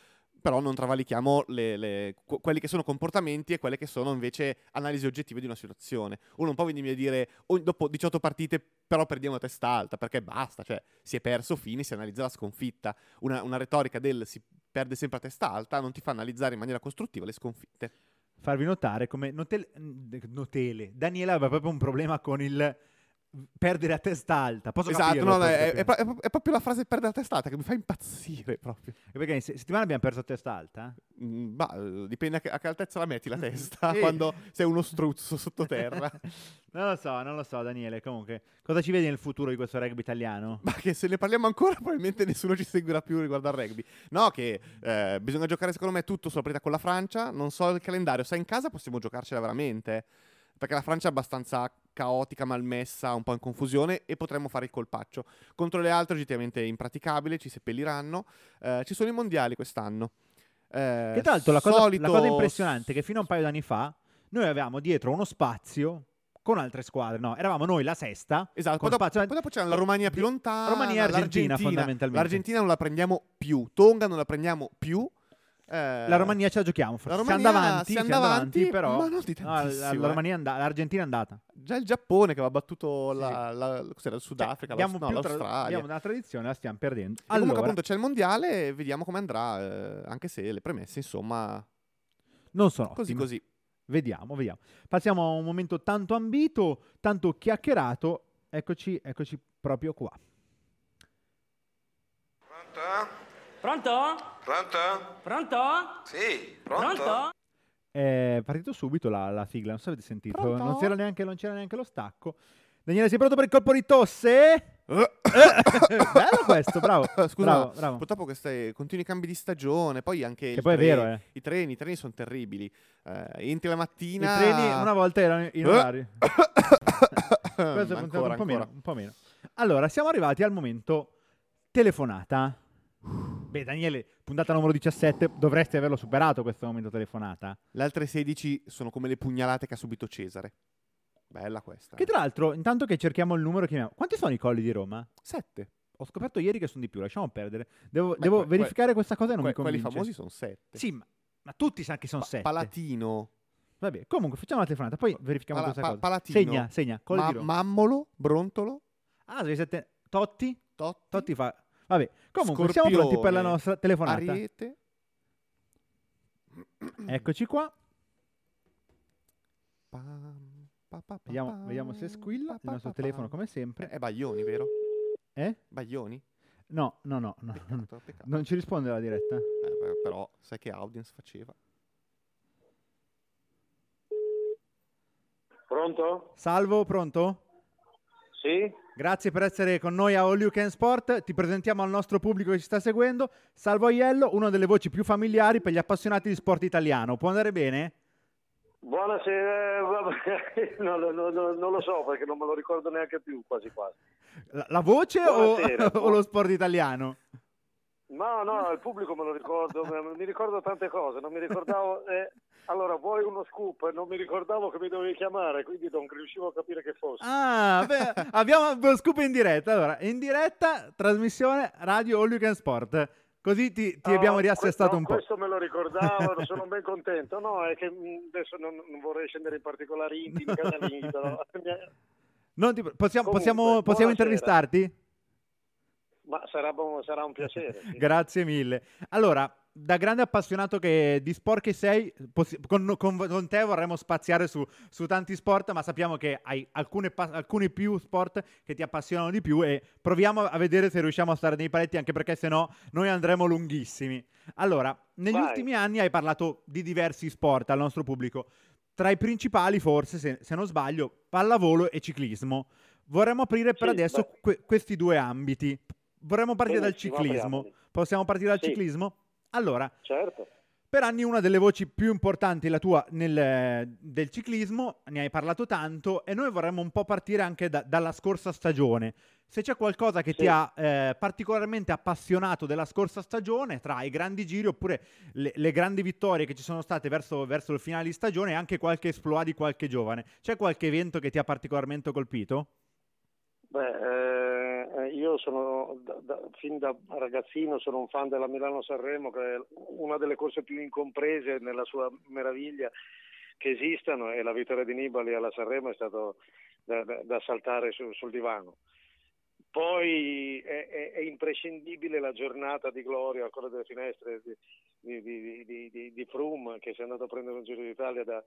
però non travalichiamo le- le- que- quelli che sono comportamenti e quelle che sono invece analisi oggettive di una situazione. Uno un po' viene a dire, "Oh, dopo 18 partite però perdiamo a testa alta, perché basta, cioè si è perso, fine, si analizza la sconfitta. Una, una retorica del si perde sempre a testa alta non ti fa analizzare in maniera costruttiva le sconfitte.
farvi notare come Notele, Notele. Daniela aveva proprio un problema con il perdere a testa alta. Posso
esatto,
capirlo,
no, è, è è è proprio la frase perde la testa alta che mi fa impazzire proprio.
E Perché in se- settimana abbiamo perso a testa alta?
Mm, bah, eh, dipende a che, a che altezza la metti la [laughs] testa
Sì.
quando sei uno struzzo sottoterra. [laughs]
non lo so, non lo so, Daniele. Comunque, cosa ci vedi nel futuro di questo rugby italiano?
Ma che se ne parliamo ancora [laughs] probabilmente nessuno ci seguirà più riguardo al rugby. No, che eh, bisogna giocare secondo me tutto sulla partita con la Francia. Non so il calendario, se in casa possiamo giocarcela veramente. Perché la Francia è abbastanza caotica, malmessa, un po' in confusione e potremmo fare il colpaccio. Contro le altre oggettivamente impraticabile, ci seppelliranno. Eh, ci sono i mondiali quest'anno. Eh,
Che tra l'altro la cosa,
solito-
la cosa impressionante è che fino a un paio d'anni fa noi avevamo dietro uno spazio con altre squadre. No, eravamo noi la sesta.
Esatto,
con
poi dopo,
spazio-
poi dopo c'è la Romania più lontana.
Romania e Argentina, fondamentalmente.
L'Argentina non la prendiamo più, Tonga non la prendiamo più. Eh,
La Romania ce la giochiamo.
la
Forse.
Romania
siamo davanti,
siamo davanti,
però.
ma non di
No, la,
tantissimo,
la
eh.
Romania è andata, l'Argentina è andata.
Già il Giappone che aveva battuto
Sì,
la, la- cos'era, il Sudafrica,
Abbiamo,
l'Aus- no,
tra- abbiamo una tradizione, la stiamo perdendo.
E comunque
Allora,
appunto c'è il mondiale vediamo come andrà, eh, anche se le premesse insomma
non sono
così
ottime.
così.
Vediamo, vediamo. Passiamo a un momento tanto ambito, tanto chiacchierato. Eccoci, eccoci proprio qua.
Pronto?
Pronto?
Pronto?
Sì, pronto?
Pronto?
È partito subito la, la sigla, non so se avete sentito.
Pronto?
Non c'era, neanche, non c'era neanche lo stacco. Daniele, sei pronto per il colpo di tosse? [coughs] Bello questo, bravo. [coughs]
Scusa,
bravo, bravo.
purtroppo questi continui cambi di stagione, poi anche
poi è
tre-
vero, eh.
i treni, i treni sono terribili. Eh, entri la
I
mattina...
treni una volta erano in [coughs] orario. Questo
ancora,
funziona un po'
ancora.
meno, un po' meno. Allora, siamo arrivati al momento telefonata. Beh, Daniele, puntata numero 17, dovresti averlo superato questo momento telefonata.
Le altre 16 sono come le pugnalate che ha subito Cesare. Bella questa.
Che tra l'altro, intanto che cerchiamo il numero, chiamiamo. Quanti sono i colli di Roma?
7.
Ho scoperto ieri che sono di più, lasciamo perdere. Devo, devo
que-
verificare questa cosa e non mi
quelli
convince.
famosi sono 7.
Sì, ma, ma tutti sanno che sono sette.
Palatino.
Vabbè, comunque facciamo la telefonata, poi verifichiamo
Pala-
questa
pa-
cosa.
Palatino.
Segna, segna, colli
Ma-
di Roma.
Mammolo, Brontolo,
Ah, sei sette... Totti?
Totti,
Totti fa... Vabbè, comunque siamo pronti per la
Scorpione,
nostra telefonata.
Ariete.
Eccoci qua.
Pam, pa, pa, pa,
Vediamo, vediamo se squilla
pa,
il nostro
pa,
telefono come sempre.
Eh, È Baglioni, vero?
Eh?
Baglioni?
No, no, no, no.
Peccato, peccato.
Non ci risponde la diretta.
Eh, però, sai che audience faceva?
Pronto?
Salvo, pronto?
Sì?
Grazie per essere con noi a All You Can Sport. Ti presentiamo al nostro pubblico che ci sta seguendo. Salvo Aiello, una delle voci più familiari per gli appassionati di sport italiano. Può andare bene?
Buonasera, vabbè, [laughs] no, no, no, no, non lo so perché non me lo ricordo neanche più quasi quasi.
La, la voce o, [laughs] o lo sport italiano?
No, no, il pubblico me lo ricordo, mi- ricordo tante cose, non mi ricordavo... eh, allora, vuoi uno scoop? Non mi ricordavo che mi dovevi chiamare, quindi non riuscivo a capire che fosse.
Ah, beh, abbiamo lo scoop in diretta. Allora, in diretta, trasmissione Radio All You Can Sport. Così ti, ti
No,
abbiamo riassestato un po'.
Questo me lo ricordavo, [laughs] sono ben contento. No, è che mh, adesso non, non vorrei scendere in particolari intimi casalinghi, però...
Ti- possiamo,
Comunque,
possiamo, possiamo intervistarti?
Ma sarà, bu- sarà un piacere. sì. [laughs]
Grazie mille. Allora, da grande appassionato che- di sport che sei, possi- con, con- con te vorremmo spaziare su, su tanti sport, ma sappiamo che hai alcune alcuni più sport che ti appassionano di più e proviamo a vedere se riusciamo a stare nei paletti, anche perché sennò noi andremo lunghissimi. Allora, negli
Vai.
ultimi anni hai parlato di diversi sport al nostro pubblico. Tra i principali, forse, se, se non sbaglio, pallavolo e ciclismo. Vorremmo aprire per
Sì,
adesso que- questi due ambiti. Vorremmo partire
Benissimo,
dal ciclismo.
apriamoli.
Possiamo partire dal
Sì.
ciclismo? Allora,
Certo.
per anni una delle voci più importanti, la tua, nel, del ciclismo, ne hai parlato tanto e noi vorremmo un po' partire anche da- dalla scorsa stagione. Se c'è qualcosa che ti
Sì.
ha eh, particolarmente appassionato della scorsa stagione, tra i grandi giri oppure le, le grandi vittorie che ci sono state verso, verso il finale di stagione e anche qualche esploit di qualche giovane, c'è qualche evento che ti ha particolarmente colpito?
Beh, eh, io sono da- da- fin da ragazzino sono un fan della Milano-Sanremo, che è una delle corse più incomprese nella sua meraviglia che esistano e la vittoria di Nibali alla Sanremo è stato da, da- saltare su- sul divano. Poi è, è- è imprescindibile la giornata di gloria, quella delle finestre di, di, di, di, Froome che si è andato a prendere un Giro d'Italia da,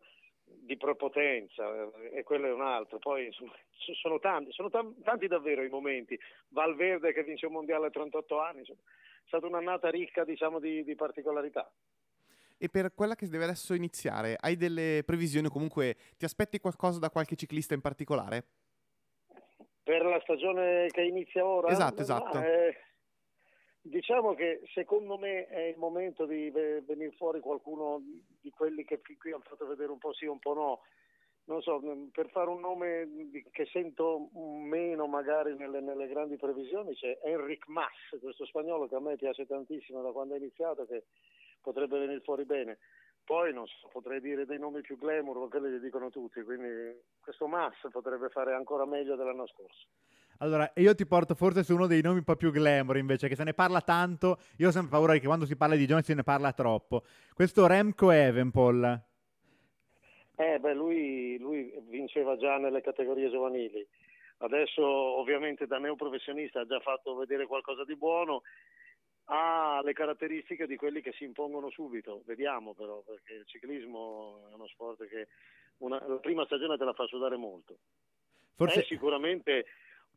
di prepotenza eh, e quello è un altro. Poi insomma, sono tanti, sono tanti davvero i momenti. Valverde che vince un mondiale a 38 anni, insomma, è stata un'annata ricca diciamo di, di particolarità.
E per quella che deve adesso iniziare, hai delle previsioni comunque ti aspetti qualcosa da qualche ciclista in particolare?
Per la stagione che inizia ora?
Esatto,
Ma,
esatto.
eh, diciamo che secondo me è il momento di ve- venire fuori qualcuno di quelli che qui, qui hanno fatto vedere un po' sì, un po' no. Non so, mh, per fare un nome che sento meno magari nelle, nelle grandi previsioni c'è Enric Mas, questo spagnolo che a me piace tantissimo da quando è iniziato, che potrebbe venire fuori bene. Poi non so, potrei dire dei nomi più glamour, ma quelli li dicono tutti, quindi questo Mas potrebbe fare ancora meglio dell'anno scorso.
Allora, io ti porto forse su uno dei nomi un po' più glamour invece, che se ne parla tanto. Io ho sempre paura che quando si parla di giovani se ne parla troppo. Questo Remco Evenpol.
Eh, beh, lui, lui vinceva già nelle categorie giovanili. Adesso, ovviamente, da neoprofessionista ha già fatto vedere qualcosa di buono. Ha le caratteristiche di quelli che si impongono subito. Vediamo, però, perché il ciclismo è uno sport che una- la prima stagione te la fa sudare molto.
Forse
È sicuramente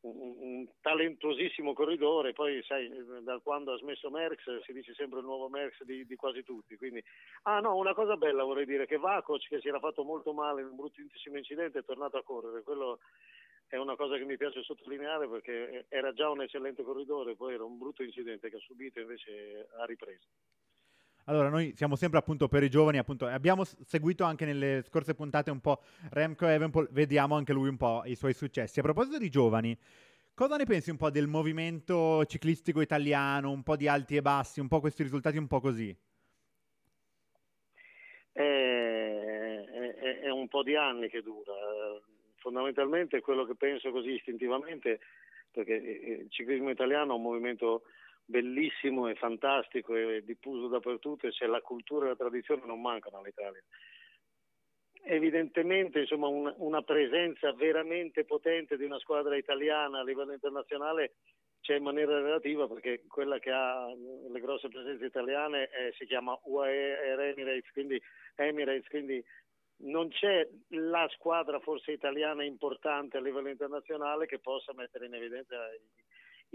un, un talentuosissimo corridore, poi sai, da quando ha smesso Merckx si dice sempre il nuovo Merckx di, di, quasi tutti. Quindi, ah no, una cosa bella vorrei dire che Vacoc, che si era fatto molto male in un bruttissimo incidente, è tornato a correre. Quello è una cosa che mi piace sottolineare perché era già un eccellente corridore, poi era un brutto incidente che ha subito e invece ha ripreso.
Allora, noi siamo sempre appunto per i giovani, appunto, abbiamo seguito anche nelle scorse puntate un po' Remco Evenpol, vediamo anche lui un po' i suoi successi. A proposito di giovani, cosa ne pensi un po' del movimento ciclistico italiano, un po' di alti e bassi, un po' questi risultati un po' così?
È, è, è un po' di anni che dura. Fondamentalmente quello che penso così istintivamente, perché il ciclismo italiano è un movimento bellissimo e fantastico e diffuso dappertutto e se la cultura e la tradizione non mancano all'Italia. Evidentemente insomma, un, una presenza veramente potente di una squadra italiana a livello internazionale c'è in maniera relativa perché quella che ha le grosse presenze italiane è, si chiama UAE Air Emirates, quindi, Emirates, quindi non c'è la squadra forse italiana importante a livello internazionale che possa mettere in evidenza i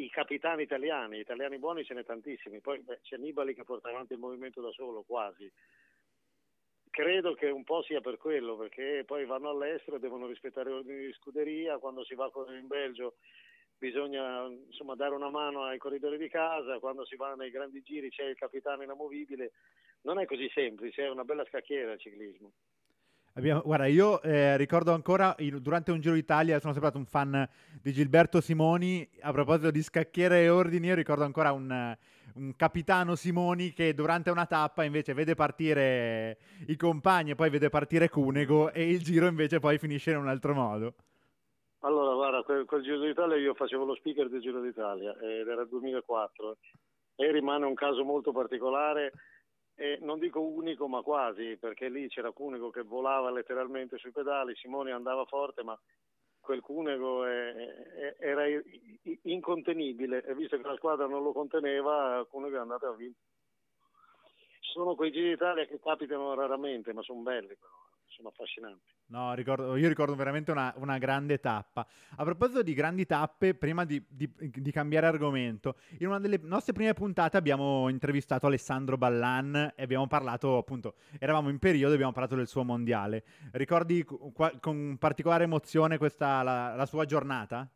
capitani italiani, italiani buoni ce ne tantissimi, poi beh, c'è Nibali che porta avanti il movimento da solo, quasi. Credo che un po' sia per quello, perché poi vanno all'estero, devono rispettare ordini di scuderia, quando si va in Belgio bisogna insomma, dare una mano ai corridori di casa, quando si va nei grandi giri c'è il capitano inamovibile, non è così semplice, è una bella scacchiera il ciclismo.
Abbiamo, guarda, io eh, ricordo ancora il, durante un Giro d'Italia sono sempre stato un fan di Gilberto Simoni. A proposito di scacchiere e ordini, io ricordo ancora un, un capitano Simoni che durante una tappa invece vede partire i compagni e poi vede partire Cunego e il giro invece poi finisce in un altro modo.
Allora, guarda, quel, quel Giro d'Italia io facevo lo speaker del Giro d'Italia ed era il 2004 e rimane un caso molto particolare e non dico unico ma quasi, perché lì c'era Cunego che volava letteralmente sui pedali, Simone andava forte, ma quel Cunego è, era incontenibile e visto che la squadra non lo conteneva, Cunego è andato a vincere. Sono quei giri d'Italia che capitano raramente, ma sono belli però sono affascinanti.
No, ricordo, io ricordo veramente una, una, grande tappa. A proposito di grandi tappe, prima di, di, di, cambiare argomento, in una delle nostre prime puntate abbiamo intervistato Alessandro Ballan e abbiamo parlato, appunto, eravamo in periodo e abbiamo parlato del suo mondiale. Ricordi qua, con particolare emozione questa, la, la sua giornata?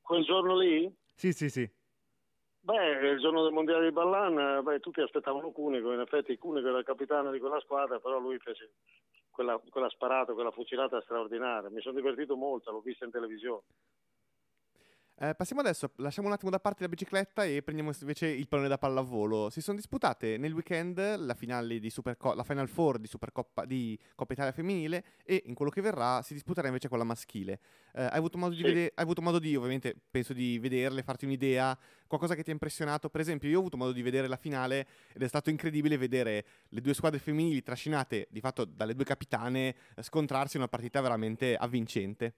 Quel giorno lì?
Sì, sì, sì.
Beh, il giorno del mondiale di Ballan, beh, tutti aspettavano Cunico, in effetti Cunico era il capitano di quella squadra, però lui fece quella, quella sparata, quella fucilata straordinaria. Mi sono divertito molto, l'ho vista in televisione.
Eh, passiamo adesso, lasciamo un attimo da parte la bicicletta e prendiamo invece il pallone da pallavolo. Si sono disputate nel weekend la finale di Superco- la Final Four di Supercoppa di Coppa Italia femminile e in quello che verrà si disputerà invece quella maschile. Eh, hai, avuto modo di sì. vedere, hai avuto modo di, ovviamente, penso di vederle, farti un'idea, qualcosa che ti ha impressionato? Per esempio, io ho avuto modo di vedere la finale ed è stato incredibile vedere le due squadre femminili trascinate di fatto dalle due capitane scontrarsi in una partita veramente avvincente.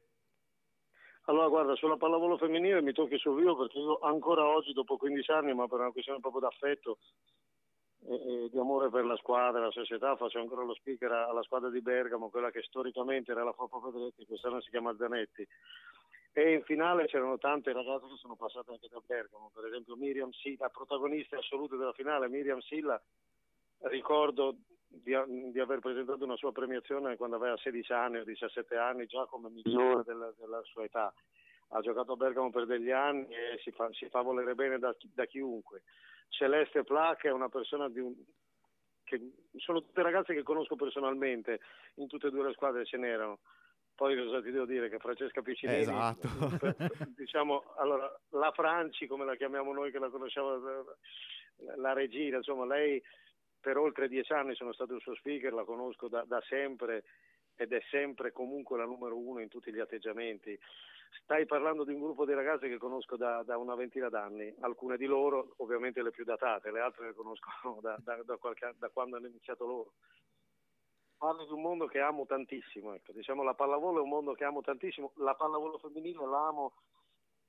Allora guarda, sulla pallavolo femminile mi tocchi sul vivo perché io ancora oggi, dopo 15 anni, ma per una questione proprio d'affetto e, e di amore per la squadra, la società, faccio ancora lo speaker alla squadra di Bergamo, quella che storicamente era la Foppa Pedretti, quest'anno si chiama Zanetti. E in finale c'erano tante ragazze che sono passate anche da Bergamo, per esempio Miriam Silla, protagonista assoluta della finale, Miriam Silla, ricordo di, di, aver presentato una sua premiazione quando aveva 16 anni o 17 anni, già come migliore della, della sua età. Ha giocato a Bergamo per degli anni e si fa, si fa volere bene da, da, chiunque. Celeste Plac è una persona di un, che sono tutte ragazze che conosco personalmente, in tutte e due le squadre ce n'erano. Poi cosa ti devo dire? Che Francesca Piccinini,
esatto. [laughs]
diciamo, allora, la Franci, come la chiamiamo noi che la conosciamo, la regina, insomma, lei per oltre dieci anni sono stato il suo speaker, la conosco da, da sempre ed è sempre comunque la numero uno in tutti gli atteggiamenti. Stai parlando di un gruppo di ragazze che conosco da, da una ventina d'anni, alcune di loro ovviamente le più datate, le altre le conosco da, da, qualche, quando hanno iniziato loro. Parli di un mondo che amo tantissimo, ecco. diciamo la pallavolo è un mondo che amo tantissimo, la pallavolo femminile la amo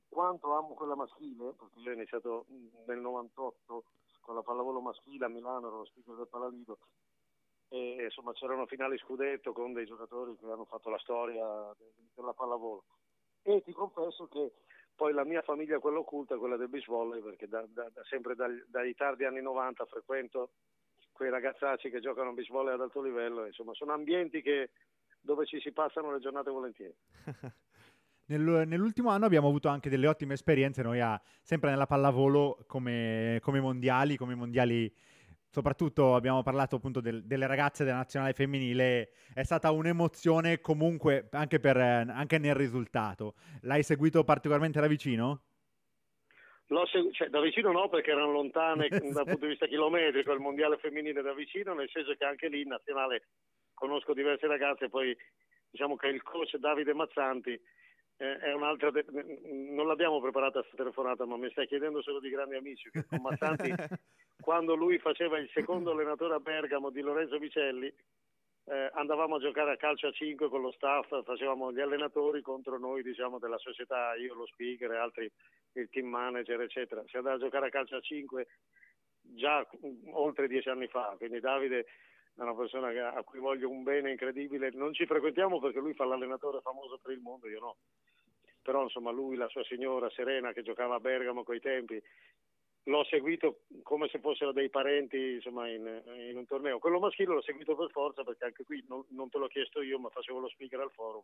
quanto amo quella maschile, perché io ho iniziato nel 98 con la pallavolo maschile a Milano, ero lo speaker del Palalido e insomma c'erano finali scudetto con dei giocatori che hanno fatto la storia della pallavolo. e ti confesso che poi la mia famiglia è quella occulta, quella del beach volley, perché da, da, da sempre dal- dai tardi anni 90 frequento quei ragazzacci che giocano a beach volley ad alto livello, insomma sono ambienti che, dove ci si passano le giornate volentieri. [laughs]
Nel- nell'ultimo anno abbiamo avuto anche delle ottime esperienze, noi a- sempre nella pallavolo come, come mondiali, come mondiali soprattutto abbiamo parlato appunto del- delle ragazze della nazionale femminile, è stata un'emozione comunque anche, per, anche nel risultato. L'hai seguito particolarmente da vicino?
Segu- cioè, da vicino no perché erano lontane [laughs] dal punto di vista chilometrico il mondiale femminile da vicino, nel senso che anche lì in nazionale conosco diverse ragazze, poi diciamo che il coach Davide Mazzanti de- non l'abbiamo preparata questa telefonata ma mi stai chiedendo solo di grandi amici, che con Mazzanti [laughs] quando lui faceva il secondo allenatore a Bergamo di Lorenzo Vicelli eh, andavamo a giocare a calcio a 5 con lo staff, facevamo gli allenatori contro noi diciamo della società, io lo speaker e altri il team manager eccetera, si andava a giocare a calcio a 5 già mm, oltre dieci anni fa, quindi Davide è una persona a cui voglio un bene incredibile, non ci frequentiamo perché lui fa l'allenatore famoso per il mondo, io no, però insomma lui, la sua signora Serena che giocava a Bergamo coi tempi, l'ho seguito come se fossero dei parenti insomma, in, in un torneo. Quello maschile l'ho seguito per forza perché anche qui non, non te l'ho chiesto io, ma facevo lo speaker al forum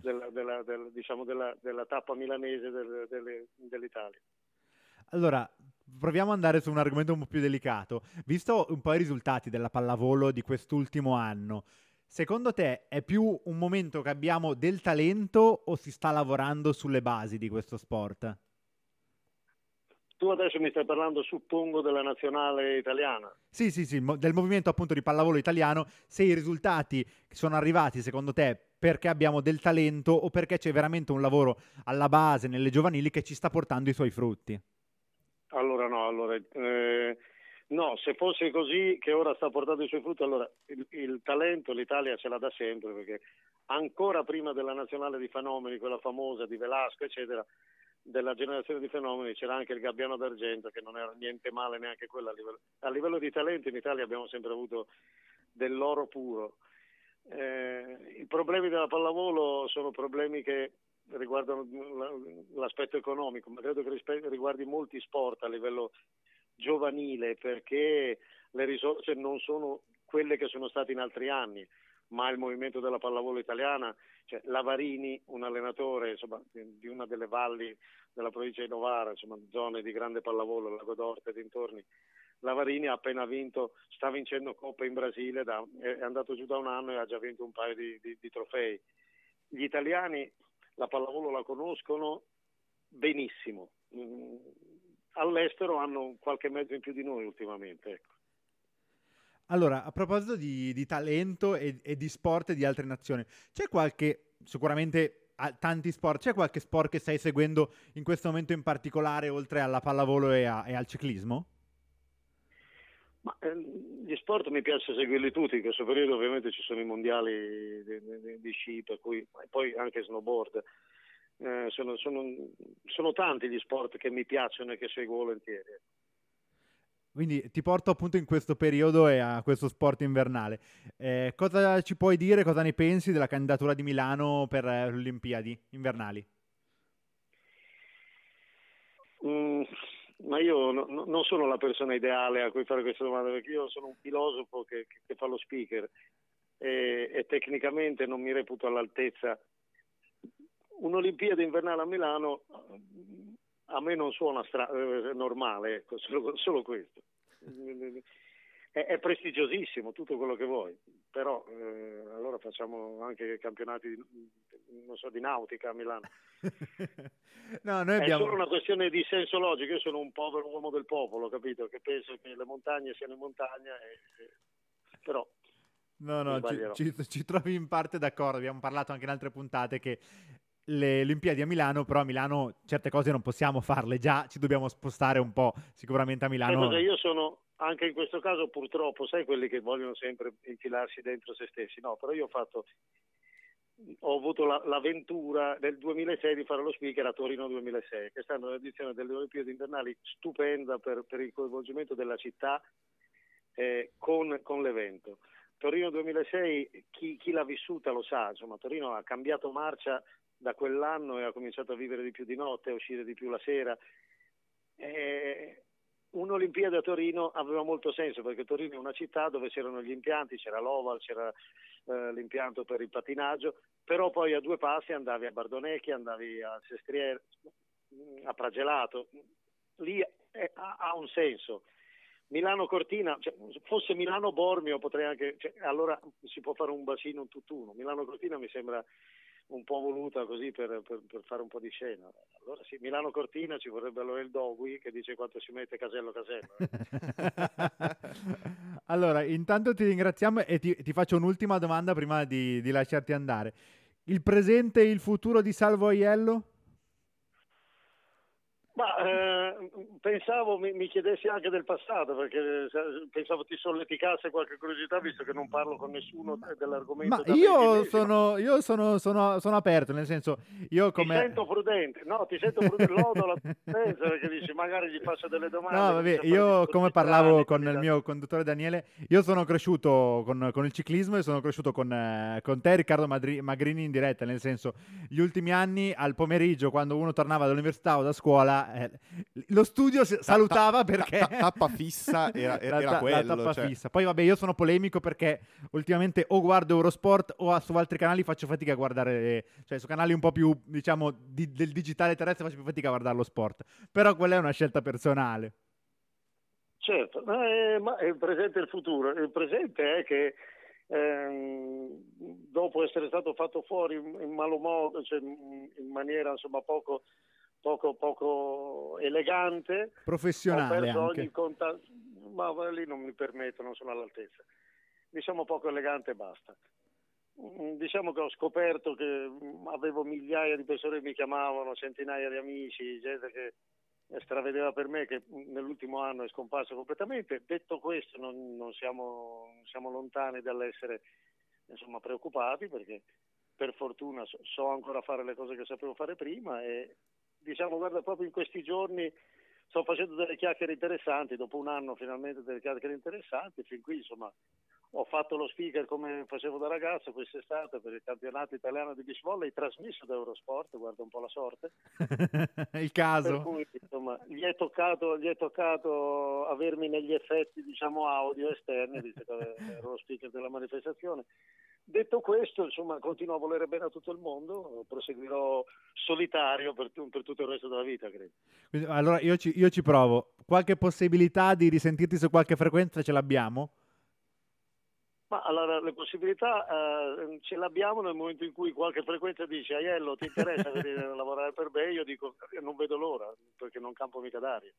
della, della- del- diciamo della, della tappa milanese del- delle- dell'Italia.
Allora, proviamo ad andare su un argomento un po' più delicato. Visto un po' i risultati della pallavolo di quest'ultimo anno, secondo te è più un momento che abbiamo del talento o si sta lavorando sulle basi di questo sport?
Tu adesso mi stai parlando, suppongo, della nazionale italiana.
Sì, sì, sì, del movimento appunto di pallavolo italiano, se i risultati sono arrivati secondo te perché abbiamo del talento o perché c'è veramente un lavoro alla base nelle giovanili che ci sta portando i suoi frutti?
Allora no, allora, eh, no, se fosse così che ora sta portando i suoi frutti, allora il, il talento l'Italia ce l'ha da sempre perché ancora prima della nazionale di fenomeni, quella famosa di Velasco, eccetera, della generazione di fenomeni c'era anche il Gabbiano d'Argento che non era niente male neanche quello a livello, a livello di talento in Italia abbiamo sempre avuto dell'oro puro. Eh, I problemi della pallavolo sono problemi che riguardano l'aspetto economico, ma credo che riguardi molti sport a livello giovanile perché le risorse non sono quelle che sono state in altri anni, ma il movimento della pallavolo italiana, cioè Lavarini, un allenatore insomma, di una delle valli della provincia di Novara, insomma, zone di grande pallavolo, Lago d'Orte e dintorni, Lavarini ha appena vinto, sta vincendo Coppa in Brasile, da- è andato giù da un anno e ha già vinto un paio di, di- di trofei. Gli italiani la pallavolo la conoscono benissimo, Mm, all'estero hanno qualche mezzo in più di noi ultimamente. Ecco.
Allora, a proposito di, di talento e, e di sport di altre nazioni, c'è qualche, sicuramente tanti sport, c'è qualche sport che stai seguendo in questo momento in particolare, oltre alla pallavolo e, a- e al ciclismo?
Ma, ehm, gli sport mi piace seguirli tutti, in questo periodo ovviamente ci sono i mondiali di, di- di sci, per cui, poi anche snowboard. Eh, sono, sono- sono tanti gli sport che mi piacciono e che seguo volentieri.
Quindi ti porto appunto in questo periodo e a questo sport invernale. Eh, cosa ci puoi dire, cosa ne pensi della candidatura di Milano per eh, le Olimpiadi invernali?
Mm, ma io no- no- non sono la persona ideale a cui fare questa domanda, perché io sono un filosofo che, che- che fa lo speaker e, e tecnicamente non mi reputo all'altezza. Un'Olimpiade invernale a Milano mm, a me non suona stra- eh, normale, ecco, solo, solo questo. È, è prestigiosissimo tutto quello che vuoi, però eh, allora facciamo anche campionati di, non so, di nautica a Milano. [laughs]
no, noi
È
abbiamo...
solo una questione di senso logico. Io sono un povero uomo del popolo, capito? Che penso che le montagne siano in montagna, e, e- però
No, no, ci, ci- ci trovi in parte d'accordo. Abbiamo parlato anche in altre puntate che le Olimpiadi a Milano, però a Milano certe cose non possiamo farle già, ci dobbiamo spostare un po' sicuramente a Milano.
io sono anche in questo caso purtroppo, sai quelli che vogliono sempre infilarsi dentro se stessi. No, però io ho fatto ho avuto la- l'avventura nel 2006 di fare lo speaker a Torino 2006, che è stata un'edizione delle Olimpiadi invernali stupenda per, per il coinvolgimento della città eh, con, con l'evento. Torino 2006, chi, chi l'ha vissuta lo sa, insomma, Torino ha cambiato marcia da quell'anno e ha cominciato a vivere di più di notte, a uscire di più la sera. E Un'Olimpiade a Torino aveva molto senso perché Torino è una città dove c'erano gli impianti, c'era l'Oval, c'era eh, l'impianto per il patinaggio, però poi a due passi andavi a Bardonecchia, andavi a Sestriere, a Pragelato. Lì è, ha, ha, un senso. Milano Cortina, cioè, fosse Milano Bormio potrei anche, cioè, allora si può fare un bacino, un tutt'uno. Milano Cortina mi sembra un po' voluta così per, per, per, fare un po' di scena. Allora sì, Milano Cortina ci vorrebbe allora il Dogui che dice quanto si mette casello casello. [laughs]
allora, intanto ti ringraziamo e ti, ti faccio un'ultima domanda prima di, di, lasciarti andare. Il presente e il futuro di Salvo Aiello?
Ma eh, pensavo mi, mi, chiedessi anche del passato, perché pensavo ti solleticasse qualche curiosità, visto che non parlo con nessuno dell'argomento.
Ma io, sono, io sono, sono, sono, aperto, nel senso, io come...
Ti sento prudente, no, ti sento prudente, [laughs] lodo la prudenza, perché dici magari gli faccio delle domande.
No, vabbè, io come parlavo con il mio conduttore Daniele, io sono cresciuto con, con il ciclismo e sono cresciuto con, eh, con te, Riccardo Madri- Magrini, in diretta, nel senso, gli ultimi anni al pomeriggio, quando uno tornava dall'università o da scuola eh, lo studio salutava perché...
Ta- tappa fissa era, [laughs] era, era quello.
tappa
cioè.
fissa. Poi vabbè, io sono polemico perché ultimamente o guardo Eurosport o su altri canali faccio fatica a guardare, cioè su canali un po' più, diciamo, di, del digitale terrestre faccio più fatica a guardare lo sport. Però quella è una scelta personale.
Certo, eh, ma il presente e il futuro. Il presente è che ehm, dopo essere stato fatto fuori in malo modo, cioè in maniera insomma poco poco, poco elegante.
Professionale anche.
Conta- ma lì non mi permetto, non sono all'altezza. Diciamo poco elegante e basta. Mm, diciamo che ho scoperto che avevo migliaia di persone che mi chiamavano, centinaia di amici, gente che stravedeva per me che nell'ultimo anno è scomparso completamente. Detto questo non, non siamo, siamo, lontani dall'essere insomma, preoccupati perché per fortuna so, so ancora fare le cose che sapevo fare prima e, diciamo, guarda, proprio in questi giorni sto facendo delle chiacchiere interessanti, dopo un anno finalmente delle chiacchiere interessanti, fin qui insomma ho fatto lo speaker come facevo da ragazzo quest'estate per il campionato italiano di beach volley trasmesso da Eurosport, guarda un po' la sorte. [laughs]
il caso.
Per cui insomma gli è toccato, gli è toccato avermi negli effetti diciamo audio esterni, visto che ero lo speaker della manifestazione. Detto questo, insomma, continuo a volere bene a tutto il mondo, proseguirò solitario per, per tutto il resto della vita, credo.
Quindi, allora io ci, io ci, provo. Qualche possibilità di risentirti su qualche frequenza ce l'abbiamo?
Ma allora le possibilità eh, ce l'abbiamo nel momento in cui qualche frequenza dice Aiello ti interessa [laughs] venire a lavorare per me? Io dico non vedo l'ora perché non campo mica d'aria.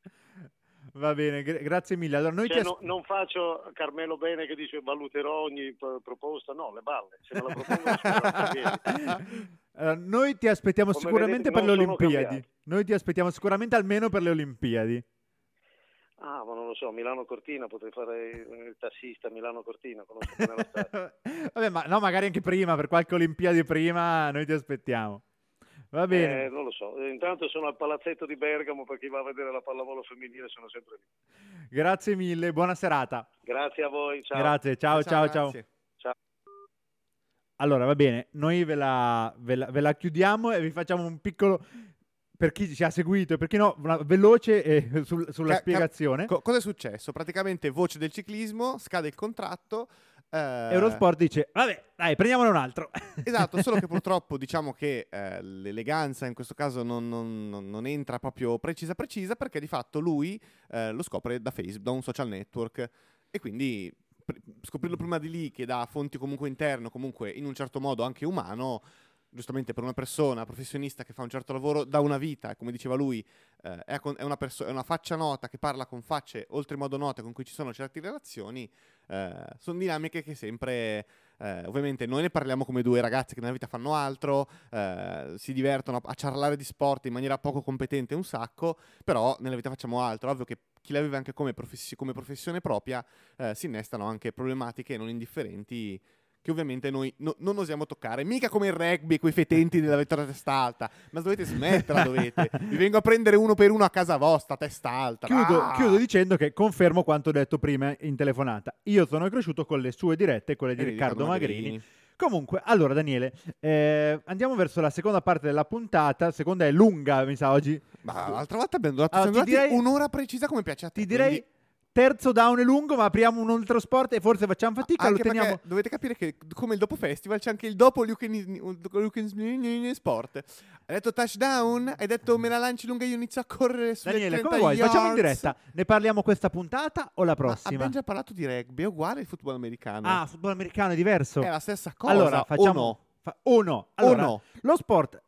Va bene, gra- grazie mille. Allora, noi
cioè,
ti
no, non faccio Carmelo Bene che dice valuterò ogni p- proposta, no, le balle. Se me la propongono, [laughs]
allora, noi ti aspettiamo Come sicuramente vedete, per le Olimpiadi. Noi ti aspettiamo sicuramente almeno per le Olimpiadi.
Ah, ma non lo so, Milano Cortina, potrei fare il tassista Milano Cortina, conosco bene la. [laughs]
Vabbè, ma no, magari anche prima, per qualche Olimpiadi prima, noi ti aspettiamo. Va bene.
Eh, non lo so. Intanto sono al palazzetto di Bergamo per chi va a vedere la pallavolo femminile, sono sempre lì.
Grazie mille, buona serata.
Grazie a voi. Ciao.
Grazie, ciao, ciao, ciao. ciao. ciao. Allora, va bene, noi ve la, ve, la, ve la chiudiamo e vi facciamo un piccolo per chi ci ha seguito e per chi no, veloce eh, sul, sulla ca- spiegazione.
Ca- cosa è successo? Praticamente voce del ciclismo, scade il contratto,
eh, Eurosport dice, vabbè, dai, prendiamone un altro. [laughs]
Esatto, solo che purtroppo diciamo che eh, l'eleganza in questo caso non, non, non, entra proprio precisa precisa perché di fatto lui eh, lo scopre da Facebook, da un social network e quindi pr- scoprirlo prima di lì che da fonti comunque interne, comunque in un certo modo anche umano, giustamente per una persona professionista che fa un certo lavoro da una vita, e come diceva lui, eh, è, una perso- è, una faccia nota che parla con facce oltremodo note con cui ci sono certe relazioni, eh, sono dinamiche che sempre, eh, ovviamente noi ne parliamo come due ragazzi che nella vita fanno altro, eh, si divertono a ciarlare di sport in maniera poco competente un sacco, però nella vita facciamo altro, ovvio che chi la vive anche come, professi- come professione propria eh, si innestano anche problematiche non indifferenti che ovviamente noi no, non osiamo toccare. Mica come il rugby, quei fetenti della vettura testa alta. Ma dovete smetterla, dovete. Vi vengo a prendere uno per uno a casa vostra, testa alta.
Chiudo,
ah!
chiudo dicendo che confermo quanto detto prima in telefonata. Io sono cresciuto con le sue dirette, quelle di e Riccardo Magrini. Magrini Comunque, allora Daniele, eh, andiamo verso la seconda parte della puntata. La seconda è lunga, mi sa oggi.
Ma l'altra volta abbiamo durato
Allora,
durati
direi-
un'ora precisa come piace a te.
Ti direi
quindi-
terzo down e lungo, ma apriamo un altro sport e forse facciamo fatica.
Anche
lo teniamo.
dovete capire che come il dopo festival c'è anche il dopo Luke in Sport. Hai detto touchdown? Hai detto me la lanci lunga e io inizio a correre sulle
Daniele,
30
come vuoi? Facciamo in
yards?
diretta. Ne parliamo questa puntata o la
Ma
prossima?
abbiamo già parlato di rugby, è uguale al football americano.
Ah, football americano è diverso.
è la stessa cosa.
allora, facciamo.
o no?
fa- o no. Allora,
o no?
Lo sport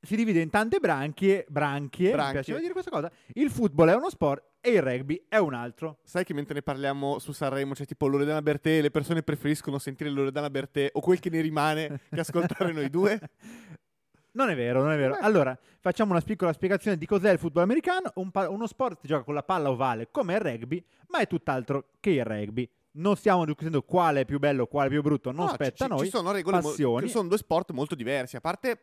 si divide in tante branchie, branchie, mi
Branchie.
piace dire questa cosa. Il football è uno sport e il rugby è un altro.
Sai che mentre ne parliamo su Sanremo c'è tipo Loredana Bertè, le persone preferiscono sentire Loredana Bertè o quel che ne rimane che ascoltare noi due? [laughs]
Non è vero, non è vero. Allora, facciamo una piccola spiegazione di cos'è il football americano. Un pa- uno sport che gioca con la palla ovale come il rugby, ma è tutt'altro che il rugby. Non stiamo discutendo quale è più bello, quale è più brutto, non
No,
spetta
ci,
a noi.
Ci sono regole mo- sono due sport molto diversi, a parte...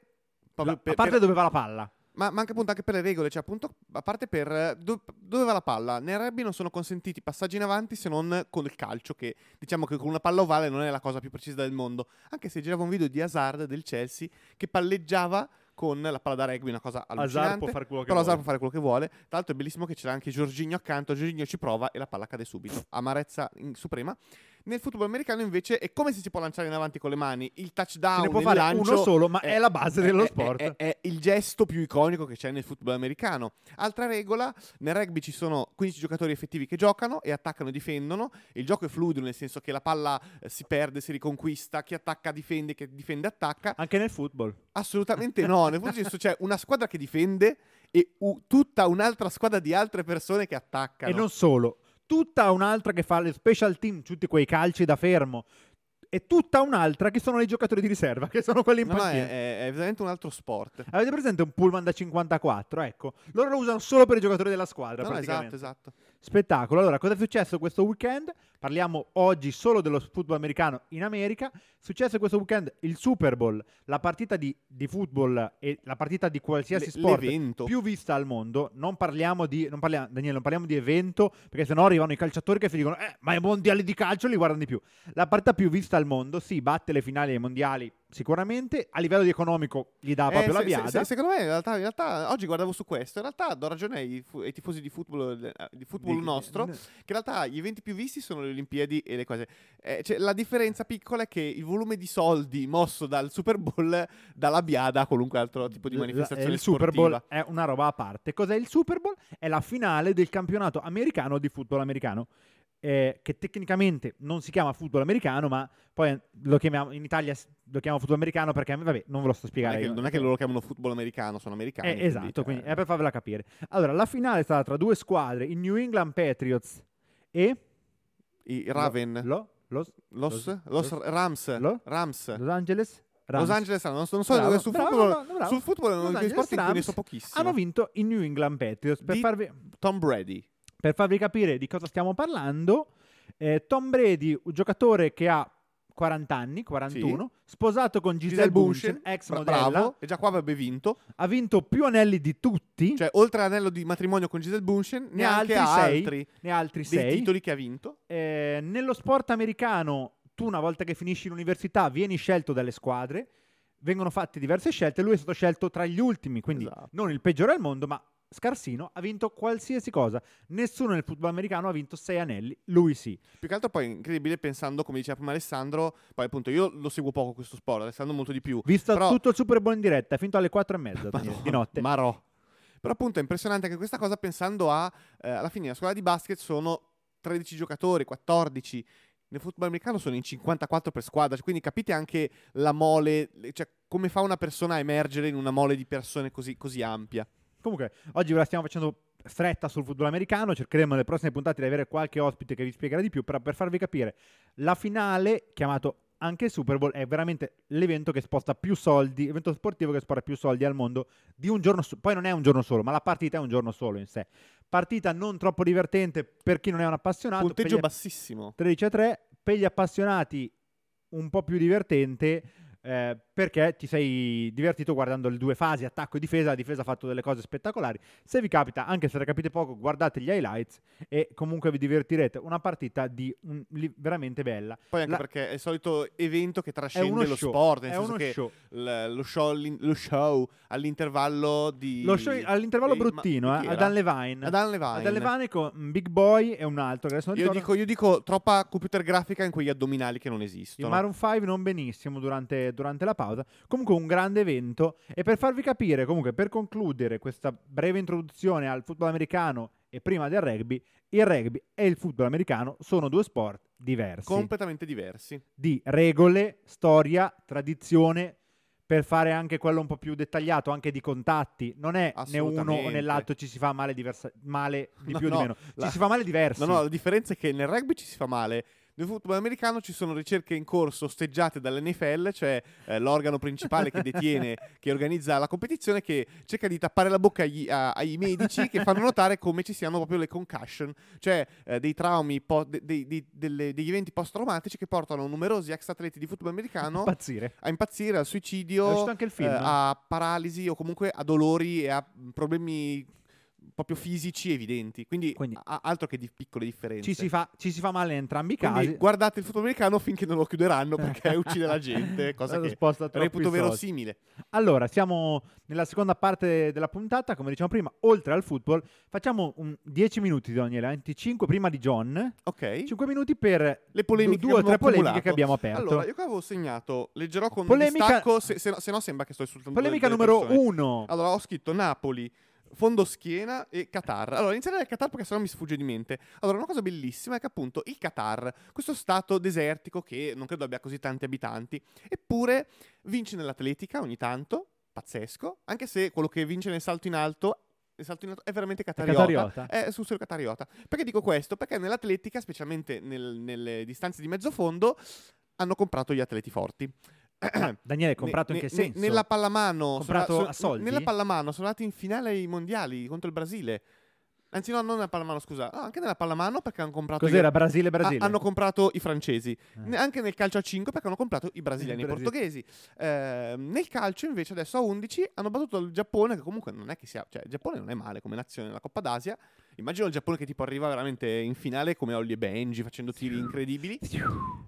La- a parte
per-
dove va la palla.
Ma, ma anche appunto anche per le regole, cioè appunto a parte per eh, do- dove va la palla. Nel rugby non sono consentiti passaggi in avanti se non con il calcio, che diciamo che con una palla ovale non è la cosa più precisa del mondo. Anche se girava un video di Hazard del Chelsea che palleggiava con la palla da rugby, una cosa allucinante.
Hazard può fare quello che
Però
vuole.
Hazard può fare quello che vuole. Tra l'altro è bellissimo che c'era anche Giorginio accanto. Giorginio ci prova e la palla cade subito. Amarezza in suprema. Nel football americano invece è come se si può lanciare in avanti con le mani. Il touchdown,
Se ne può fare
lancio,
uno solo, ma è la base dello
è-
sport.
È, è il gesto più iconico che c'è nel football americano. Altra regola, nel rugby ci sono 15 giocatori effettivi che giocano e attaccano e difendono. Il gioco è fluido, nel senso che la palla eh, si perde, si riconquista, chi attacca difende, chi difende attacca.
Anche nel football.
Assolutamente no, nel football [laughs] senso c'è una squadra che difende e u- tutta un'altra squadra di altre persone che attaccano.
E non solo. Tutta un'altra che fa le special team, tutti quei calci da fermo. E tutta un'altra che sono i giocatori di riserva, che sono quelli in
No,
panchina.
è, è- veramente un altro sport.
Avete presente un pullman da 54? Ecco, loro lo usano solo per i giocatori della squadra.
No, esatto, esatto.
Spettacolo. Allora, cosa è successo questo weekend? Parliamo oggi solo dello football americano in America. È successo questo weekend il Super Bowl, la partita di, di football e la partita di qualsiasi
Le-
sport
l'evento.
più vista al mondo. Non parliamo di, non parliamo, Daniele, non parliamo di evento, perché sennò arrivano i calciatori che si dicono, eh, ma i mondiali di calcio li guardano di più. La partita più vista al mondo, sì, batte le finali ai mondiali sicuramente, a livello di economico gli dà
Eh,
proprio la
se- se-
viada.
se- secondo me in realtà, in realtà oggi guardavo su questo, in realtà do ragione ai, ai tifosi di football, eh, di football
Di-
nostro, che in realtà gli eventi più visti sono le Olimpiadi e le cose. Eh, cioè, la differenza piccola è che il volume di soldi mosso dal Super Bowl dà la biada a qualunque altro tipo di
La-
manifestazione
il Super Bowl
sportiva.
è una roba a parte. Cos'è il Super Bowl? È la finale del campionato americano di football americano. Eh, che tecnicamente non si chiama football americano, ma poi lo chiamiamo in Italia lo chiamiamo football americano perché vabbè, non ve lo sto
Non
spiegare.
è, che,
io.
non è che loro chiamano football americano, sono americani.
Eh,
quindi,
esatto,
cioè,
quindi è per farvela capire. Allora, la finale è stata tra due squadre, i New England Patriots e
I Raven,
lo, los,
los,
los-
los Rams,
lo-
Rams,
Los Angeles Rams.
Los Angeles Rams. Non, non so
Bravo,
sul
bravo,
football,
bravo, bravo.
sul football
Angeles
sport
Rams
so pochissimo.
hanno vinto i New England Patriots. Per
Di-
farvi,
Tom Brady.
Per farvi capire di cosa stiamo parlando, eh, Tom Brady, un giocatore che ha 40 anni, 41, sposato con Giselle, Bundchen, ex
bra-
modella,
bravo, e già qua avrebbe vinto.
ha vinto più anelli di tutti,
Cioè, oltre all'anello di matrimonio con Giselle Bundchen,
ne ha altri sei,
altri
ne ha altri
dei
6.
titoli che ha vinto.
Eh, nello sport americano, tu una volta che finisci l'università vieni scelto dalle squadre, vengono fatte diverse scelte, lui è stato scelto tra gli ultimi, quindi
Esatto.
non il peggiore al mondo, ma scarsino, ha vinto qualsiasi cosa. Nessuno nel football americano ha vinto sei anelli, lui sì.
Più che altro poi è incredibile pensando, come diceva prima Alessandro, poi appunto io lo seguo poco questo sport, Alessandro molto di più.
Visto
Però-
tutto il Super Bowl in diretta, finito alle 4 e mezza [laughs] Daniele, di notte.
Marò. Però appunto è impressionante anche questa cosa pensando a, eh, alla fine, la squadra di basket sono 13 giocatori, 14. Nel football americano sono in 54 per squadra, quindi capite anche la mole, cioè come fa una persona a emergere in una mole di persone così, così ampia.
Comunque, oggi ve la stiamo facendo stretta sul football americano. Cercheremo nelle prossime puntate di avere qualche ospite che vi spiegherà di più. Però per farvi capire, la finale, chiamato anche Super Bowl, è veramente l'evento che sposta più soldi, l'evento sportivo che sposta più soldi al mondo di un giorno solo. Poi non è un giorno solo, ma la partita è un giorno solo in sé. Partita non troppo divertente per chi non è un appassionato.
Punteggio bassissimo.
13 a 3. Per gli appassionati, un po' più divertente. Eh, perché ti sei divertito guardando le due fasi, attacco e difesa. La difesa ha fatto delle cose spettacolari. Se vi capita, anche se ne capite poco, guardate gli highlights e comunque vi divertirete. Una partita di un- li- veramente bella.
Poi anche
La-
perché è il solito evento che trascende lo
show.
sport, nel
è
senso
uno
che
show.
l- lo, show, lo show all'intervallo di...
Lo show all'intervallo
di- ma-
bruttino,
di
eh,
chi
ad
era?
Dan Levine.
Ad Dan Levine.
Ad Dan Levine con Big Boy e un altro. Che adesso non
Io dico, io dico troppa computer grafica in quegli addominali che non
Il
esistono.
Maroon 5 non benissimo durante, durante la pausa. Comunque un grande evento. E per farvi capire, comunque per concludere questa breve introduzione al football americano e prima del rugby, il rugby e il football americano sono due sport diversi.
completamente diversi.
di regole, storia, tradizione. Per fare anche quello un po' più dettagliato, anche di contatti, non è né uno o nell'altro ci si fa male, diversa- male di [laughs]
No,
più o
no,
di meno.
la-
Ci si fa male diversi.
No, no, la differenza è che nel rugby ci si fa male. Nel football americano ci sono ricerche in corso osteggiate dall'NFL, cioè eh, l'organo principale che detiene, [laughs] che organizza la competizione, che cerca di tappare la bocca agli- a- ai medici che fanno notare come ci siano proprio le concussion, cioè eh, dei traumi, po- de- dei- dei- delle- degli eventi post-traumatici che portano numerosi ex atleti di football americano
Impazzire.
a impazzire, al suicidio,
film.
eh, a paralisi o comunque a dolori e a problemi proprio fisici evidenti. Quindi,
Quindi-
altro che di piccole differenze.
Ci si, fa, ci si fa male in entrambi i
Quindi
casi.
guardate il football americano finché non lo chiuderanno perché [laughs] uccide la gente, cosa che
sposta
reputo verosimile.
Allora, siamo nella seconda parte della puntata, come diciamo prima, oltre al football, facciamo un 10 minuti Daniele, 25 prima di John,
Ok.
5 minuti per
Le polemiche
due o tre polemiche
accumulato.
che abbiamo aperto.
Allora, io qua avevo segnato, leggerò con
Polemica-
distacco, se, se no, se no sembra che sto insultando
Polemica numero
persone.
1.
Allora, ho scritto Napoli, fondoschiena e Qatar. Allora, inizierei dal Qatar perché sennò mi sfugge di mente. Allora, una cosa bellissima è che appunto il Qatar, questo stato desertico che non credo abbia così tanti abitanti, eppure vince nell'atletica ogni tanto, pazzesco, anche se quello che vince nel salto in alto, nel salto in alto è veramente catariota.
Catariota.
È sul serio catariota. Perché dico questo? Perché nell'atletica, specialmente nel- nelle distanze di mezzo fondo, hanno comprato gli atleti forti. [coughs]
Daniele, comprato
Ne-
in che
ne-
senso?
Nella pallamano.
Comprato
sono-
a soldi?
Nella pallamano sono andati in finale ai mondiali contro il Brasile. Anzi, no, non nella pallamano, scusa. No, anche nella pallamano perché hanno comprato.
Cos'era?
gli-
Brasile,
Ah,
Brasile.
hanno comprato i francesi.
Eh.
Ne- Anche nel calcio a 5 perché hanno comprato i brasiliani e i portoghesi. Eh, nel calcio invece adesso a 11 hanno battuto il Giappone che comunque non è che sia... Cioè il Giappone non è male come nazione nella Coppa d'Asia. Immagino il Giappone che tipo arriva veramente in finale come Ollie e Benji facendo tiri incredibili.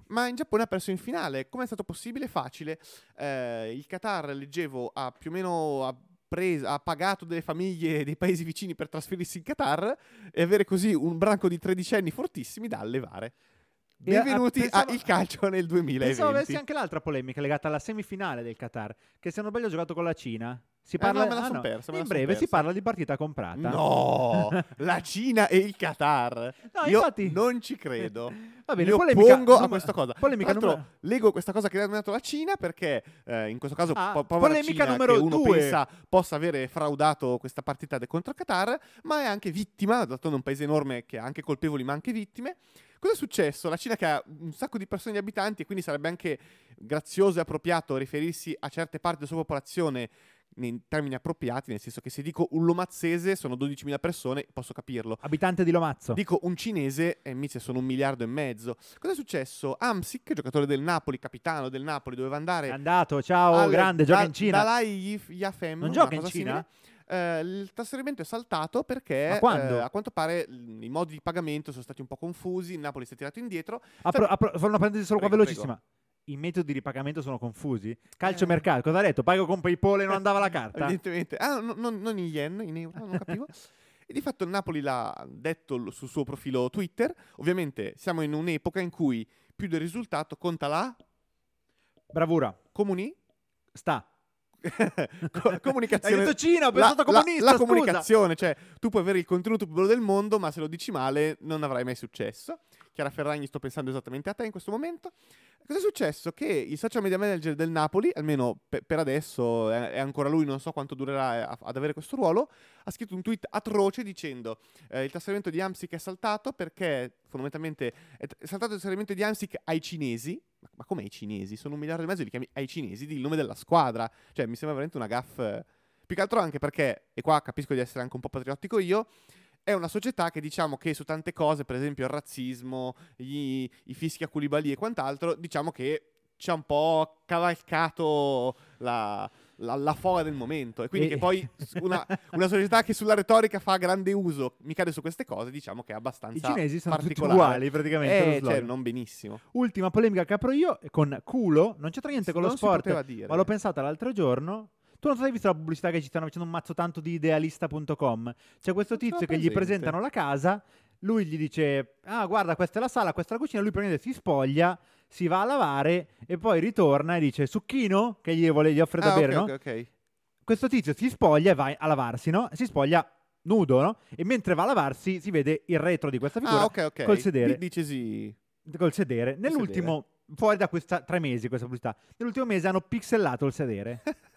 Ma in Giappone ha perso in finale. Come è stato possibile? Facile. Eh, il Qatar, leggevo, ha più o meno ha, pres- ha pagato delle famiglie dei paesi vicini per trasferirsi in Qatar e avere così un branco di tredicenni fortissimi da allevare.
A-
Benvenuti
pensavo-
a Il Calcio nel 2020.
Pensavo avessi anche l'altra polemica legata alla semifinale del Qatar, che se non sbaglio ha giocato con la Cina. Si
Eh,
parla
no, me la
ah, no.
persa,
In breve si
persa.
parla di partita comprata.
No, [laughs] la Cina e il Qatar.
No,
Io
infatti-
non ci credo. [laughs]
Va bene,
Mi
polemica
oppongo a questa cosa.
polemica
Tra l'altro,
numero-
leggo questa cosa che ha nominato la Cina perché eh, in questo caso
Ah,
po- povera
polemica
Cina
numero
che uno
due.
pensa possa avere fraudato questa partita contro il Qatar, ma è anche vittima, dato un paese enorme che ha anche colpevoli ma anche vittime. Cosa è successo? La Cina che ha un sacco di persone di abitanti e quindi sarebbe anche grazioso e appropriato riferirsi a certe parti della sua popolazione in termini appropriati, nel senso che se dico un lomazzese sono 12.000 persone, posso capirlo.
Abitante di Lomazzo.
Dico un cinese e invece sono un miliardo e mezzo. Cosa è successo? Amsic, giocatore del Napoli, capitano del Napoli, doveva andare
È andato, ciao,
al-
grande, gioca
da-
in Cina.
Dalai Yafem,
Non gioca in Cina?
simile. Eh, il trasferimento è saltato perché eh, a quanto pare l- i modi di pagamento sono stati un po' confusi, il Napoli si è tirato indietro.
Apro, apro- una parentesi solo qua
Prego,
velocissima. I metodi di pagamento sono confusi. Calcio
Eh.
mercato, cosa ha detto? Pago con PayPal e non andava la carta. [laughs]
Evidentemente, ah, no- non- non in yen, in euro, non capivo. [laughs] e di fatto il Napoli l'ha detto sul suo profilo Twitter. Ovviamente siamo in un'epoca in cui più del risultato conta la
Bravura.
comuni?
Sta. [laughs]
Co-
Hai
comunicazione.
detto Cina, ho
la,
pensato
la-
comunista,
la
scusa.
comunicazione, cioè tu puoi avere il contenuto più bello del mondo, ma se lo dici male non avrai mai successo. Chiara Ferragni, sto pensando esattamente a te in questo momento. Cosa è successo? Che il social media manager del Napoli, almeno pe- per adesso è, è ancora lui, non so quanto durerà eh, a- ad avere questo ruolo, ha scritto un tweet atroce dicendo eh, il trasferimento di Amsic è saltato perché fondamentalmente è, t- è saltato il trasferimento di Amsic ai cinesi. Ma, ma come ai cinesi? Sono un miliardo e mezzo, li chiami ai cinesi, di il nome della squadra. Cioè mi sembra veramente una gaff. più che altro anche perché, e qua capisco di essere anche un po' patriottico io, è una società che diciamo che su tante cose, per esempio il razzismo, gli- i fischi a Koulibaly e quant'altro, diciamo che ci ha un po' cavalcato la, la, la foga del momento. E quindi
E-
che poi [laughs] una, una società che sulla retorica fa grande uso mi cade su queste cose, diciamo che è
I
abbastanza
cinesi sono tutti
particolare.
uguali praticamente.
Eh, cioè, non benissimo.
Ultima polemica che apro io con culo, non c'entra niente con lo
Non
sport, ma l'ho pensata l'altro giorno. Tu non so se hai visto la pubblicità che ci stanno facendo un mazzo tanto di idealista.com. C'è questo tizio che gli presentano la casa, lui gli dice "Ah, guarda, questa è la sala, questa è la cucina", lui praticamente si spoglia, si va a lavare e poi ritorna e dice "Succhino?" che gli, vuole, gli offre da
Ah,
bere, no?
ok, ok.
Questo tizio si spoglia e va a lavarsi, no? Si spoglia nudo, no? E mentre va a lavarsi si vede il retro di questa figura
Ah, ok, ok.
col sedere.
Di- Dice sì.
col sedere. Nell'ultimo, fuori da questa tre mesi questa pubblicità, nell'ultimo mese hanno pixelato il sedere. [laughs]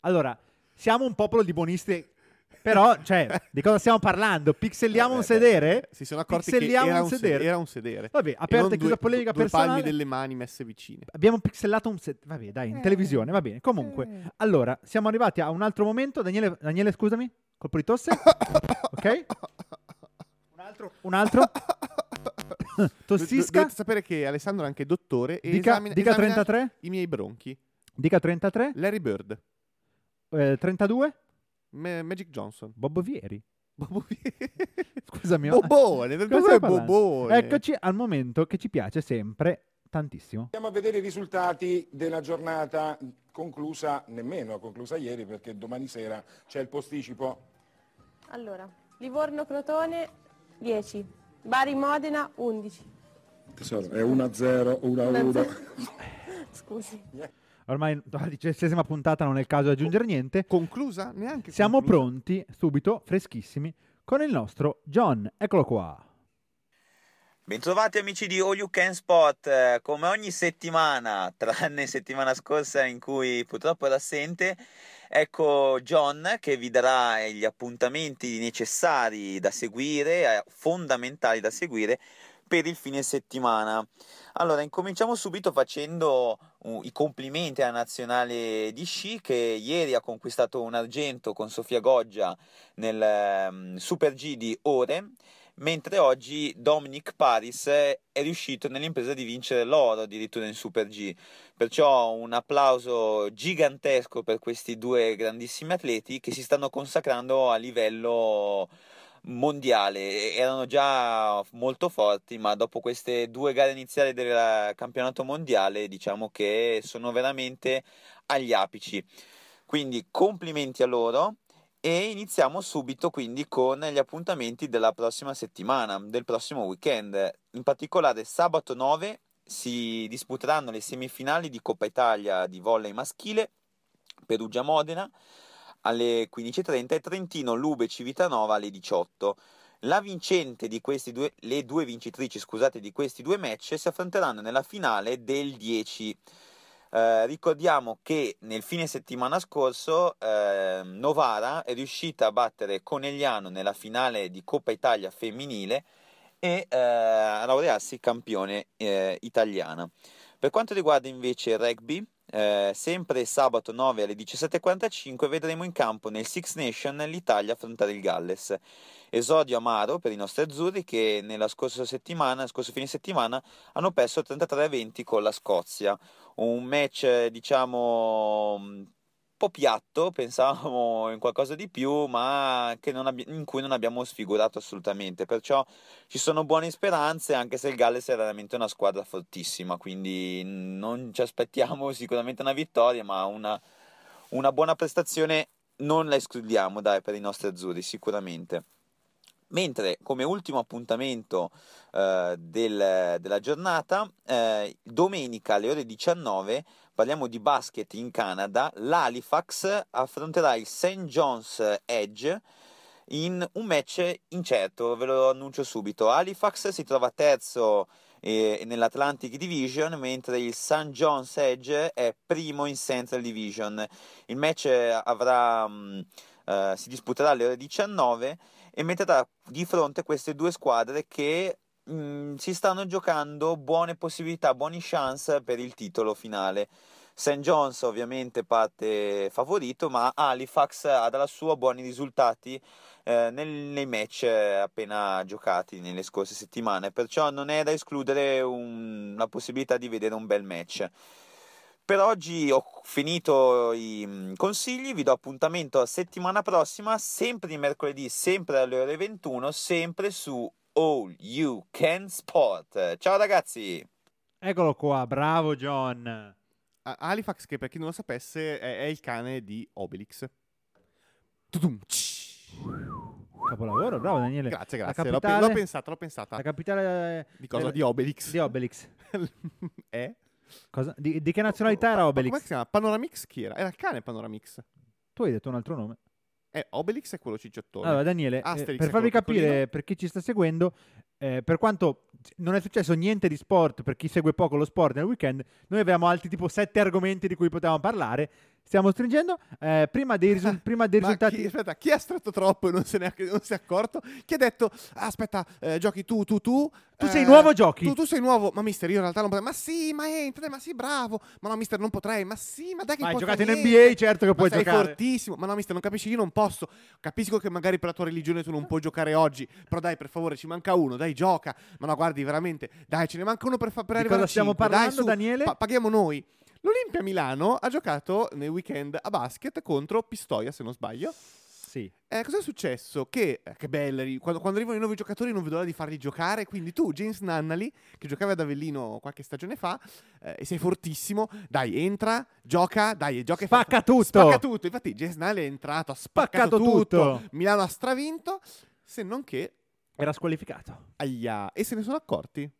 allora, siamo un popolo di buonisti, però, cioè, di cosa stiamo parlando? Pixeliamo
Eh,
un sedere?
Si sono accorti che era
un
un, se-
sedere.
era un sedere.
Vabbè, aperta e chiusa
due-
polemica
due
personale.
palmi delle mani messe vicine.
Abbiamo pixelato un sedere. Vabbè, dai, in
Eh.
televisione, va bene. Comunque,
Eh.
allora, siamo arrivati a un altro momento. Daniele, Daniele scusami, colpo di tosse. ok? Un altro, un altro.
Do- [laughs]
Tossisca.
Dovete sapere che Alessandro è anche dottore e
Dica,
esamina,
dica
esamina
33.
i miei bronchi.
Dica 33.
Larry Bird,
eh, 32.
Ma- Magic Johnson.
Bob Vieri.
Bobo- [laughs]
Scusami. ma-
Bobone,
cosa
è
parlando?
Bobone?
Eccoci al momento che ci piace sempre tantissimo.
Andiamo a vedere i risultati della giornata conclusa, nemmeno conclusa ieri perché domani sera c'è il posticipo.
Allora, Livorno-Crotone 10, Bari-Modena 11.
Tesoro, è 1-0, 1-1. [laughs]
Scusi.
Ormai [laughs] la diciottesima puntata non è il caso di aggiungere niente.
Conclusa? Neanche
Siamo
conclusa.
pronti, subito, freschissimi, con il nostro John. Eccolo qua.
Bentrovati amici di All You Can Spot, Eh, come ogni settimana, tranne settimana scorsa in cui purtroppo era assente, ecco John che vi darà gli appuntamenti necessari da seguire, eh, fondamentali da seguire per il fine settimana. Allora, incominciamo subito facendo uh, i complimenti alla nazionale di sci che ieri ha conquistato un argento con Sofia Goggia nel ehm, Super G di Ore mentre oggi Dominic Paris è riuscito nell'impresa di vincere l'oro addirittura in Super G. Perciò un applauso gigantesco per questi due grandissimi atleti che si stanno consacrando a livello mondiale. Erano già molto forti, ma dopo queste due gare iniziali del campionato mondiale, diciamo che sono veramente agli apici. Quindi complimenti a loro. E iniziamo subito quindi con gli appuntamenti della prossima settimana, del prossimo weekend. In particolare sabato 9 si disputeranno le semifinali di Coppa Italia di volley maschile, Perugia-Modena alle 15.30 e Trentino-Lube Civitanova alle 18. La vincente di questi due, le due vincitrici scusate, di questi due match si affronteranno nella finale del 10. Eh, ricordiamo che nel fine settimana scorso eh, Novara è riuscita a battere Conegliano nella finale di Coppa Italia femminile e eh, a laurearsi campione eh, italiana. Per quanto riguarda invece il rugby, eh, sempre sabato 9 alle 17.45 vedremo in campo nel Six Nation l'Italia affrontare il Galles. Esodio amaro per i nostri azzurri che nella scorsa settimana, scorso fine settimana, hanno perso 33 a 20 con la Scozia. Un match, diciamo, po' piatto, pensavamo in qualcosa di più, ma abbi- in cui non abbiamo sfigurato assolutamente. Perciò ci sono buone speranze, anche se il Galles è veramente una squadra fortissima, quindi non ci aspettiamo [laughs] sicuramente una vittoria, ma una, una buona prestazione non la escludiamo, dai, per i nostri azzurri, sicuramente. Mentre come ultimo appuntamento eh, del- della giornata, eh, domenica alle ore 19, parliamo di basket in Canada, l'Halifax affronterà il St. John's Edge in un match incerto, ve lo annuncio subito. Halifax si trova terzo eh, nell'Atlantic Division, mentre il St. John's Edge è primo in Central Division. Il match avrà, mh, eh, si disputerà alle ore 19 e metterà di fronte queste due squadre che mh, si stanno giocando buone possibilità, buone chance per il titolo finale. St. John's ovviamente parte favorito, ma Halifax ha dalla sua buoni risultati eh, nel- nei match appena giocati nelle scorse settimane, perciò non è da escludere un- la possibilità di vedere un bel match. Per oggi ho finito i mm, consigli, vi do appuntamento a settimana prossima, sempre di mercoledì, sempre alle ore 21, sempre su All You Can Sport. Ciao ragazzi!
Eccolo qua, bravo John.
A- Halifax, che per chi non lo sapesse, è, è il cane di Obelix. Tudum.
Capolavoro, bravo Daniele.
Grazie,
La
grazie. L'ho, pe-
capitale-
l'ho pensata, l'ho pensata.
La capitale
Di cosa?
eh,
Di Obelix.
Di Obelix.
è? [laughs]
Cosa? Di, di che nazionalità era
Ma
Obelix?
Come si chiama? Panoramix chi era? Era il cane Panoramix.
Tu hai detto un altro nome.
Eh, Obelix è quello cicciottone.
Allora, Daniele, eh, per farvi capire per chi ci sta seguendo, eh, per quanto non è successo niente di sport per chi segue poco lo sport nel weekend, noi avevamo altri tipo sette argomenti di cui potevamo parlare. Stiamo stringendo. Eh, prima dei, risul- [laughs] prima dei risultati.
chi, aspetta, chi ha stretto troppo e non, se ne è, non si è accorto? Chi ha detto, "Ah, aspetta, eh, giochi tu, tu, tu.
Tu
eh,
sei nuovo, giochi.
Tu, tu sei nuovo. Ma mister, io in realtà non potrei. Ma sì, ma entra, ma sì, bravo. Ma no, mister, non potrei. Ma sì, ma dai che
Ma hai giocato in. NBA, certo che
Ma
puoi
sei
giocare.
fortissimo. Ma no, mister, non capisci, io non posso. Capisco che magari per la tua religione tu non puoi giocare oggi. Però dai, per favore, ci manca uno. Dai, gioca. Ma no, guardi, veramente. Dai, ce ne manca uno per, fa- per
Di
arrivare
cosa
a
stiamo
cinque. Dai,
parlando,
su,
Daniele?
pa- paghiamo noi. L'Olimpia Milano ha giocato nel weekend a basket contro Pistoia, se non sbaglio.
Sì.
Eh, cosa è successo? Che, eh, che belli, quando, quando arrivano i nuovi giocatori non vedo l'ora di farli giocare, quindi tu, James Nannali, che giocava ad Avellino qualche stagione fa, eh, e sei fortissimo, dai, entra, gioca, dai, gioca e fa-
Spacca tutto.
Spacca tutto, infatti James Nannali è entrato, ha spaccato
Spaccato
tutto,
tutto.
Milano ha stravinto, se non che,
Era squalificato.
aia, e se ne sono accorti?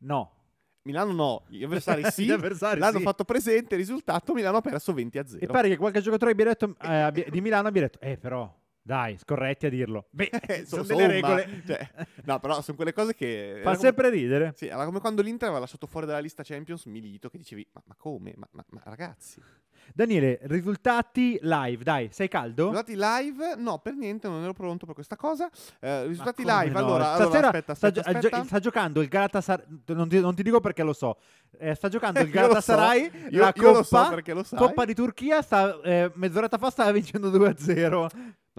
No.
Milano no, gli [laughs] avversari sì,
Gli avversari
l'hanno
sì.
fatto presente, risultato, Milano ha perso 20 a 0.
E pare che qualche giocatore abbia detto, eh, abbia- di Milano abbia detto, eh però, dai, scorretti a dirlo. Beh, [laughs]
Eh, [laughs]
sono delle regole.
cioè, no, però sono quelle cose che...
Fa
come-
sempre ridere.
Sì, era come quando l'Inter aveva lasciato fuori dalla lista Champions Milito, che dicevi, ma, ma come? Ma, ma- ma ragazzi...
Daniele, risultati live, dai, sei caldo?
Risultati live? No, per niente, non ero pronto per questa cosa. Eh, risultati
come
live,
no?
allora, allora,
Stasera
aspetta,
sta,
aspetta,
gio-
aspetta.
sta giocando il Galatasaray. Non non ti dico perché lo so. Eh, sta giocando [laughs] il
lo so.
Galatasaray.
Io-
la
io
Coppa,
lo so perché lo sai.
Coppa di Turchia. Sta, eh, mezz'oretta fa stava vincendo 2-0.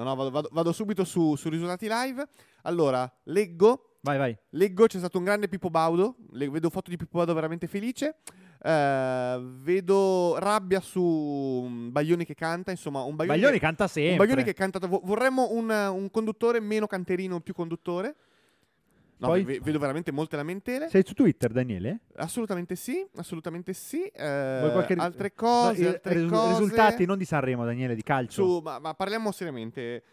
No, no, vado, vado- vado subito su, su risultati live. Allora, leggo.
Vai, vai.
Leggo, c'è stato un grande Pippo Baudo. Le- vedo foto di Pippo Baudo veramente felice. Eh, vedo rabbia su Baglioni che canta. Insomma, un Baglioni,
Baglioni
che,
canta
un
sempre.
Baglioni che canta. vo- vorremmo un, un conduttore meno canterino, più conduttore. No,
Poi-
ve- vedo veramente molte lamentele.
Sei su Twitter, Daniele?
Assolutamente sì, assolutamente sì. Eh,
qualche
altre
No,
cose,
i-
altre
risu-
cose.
risultati non di Sanremo, Daniele, di calcio.
Su, ma, ma parliamo seriamente.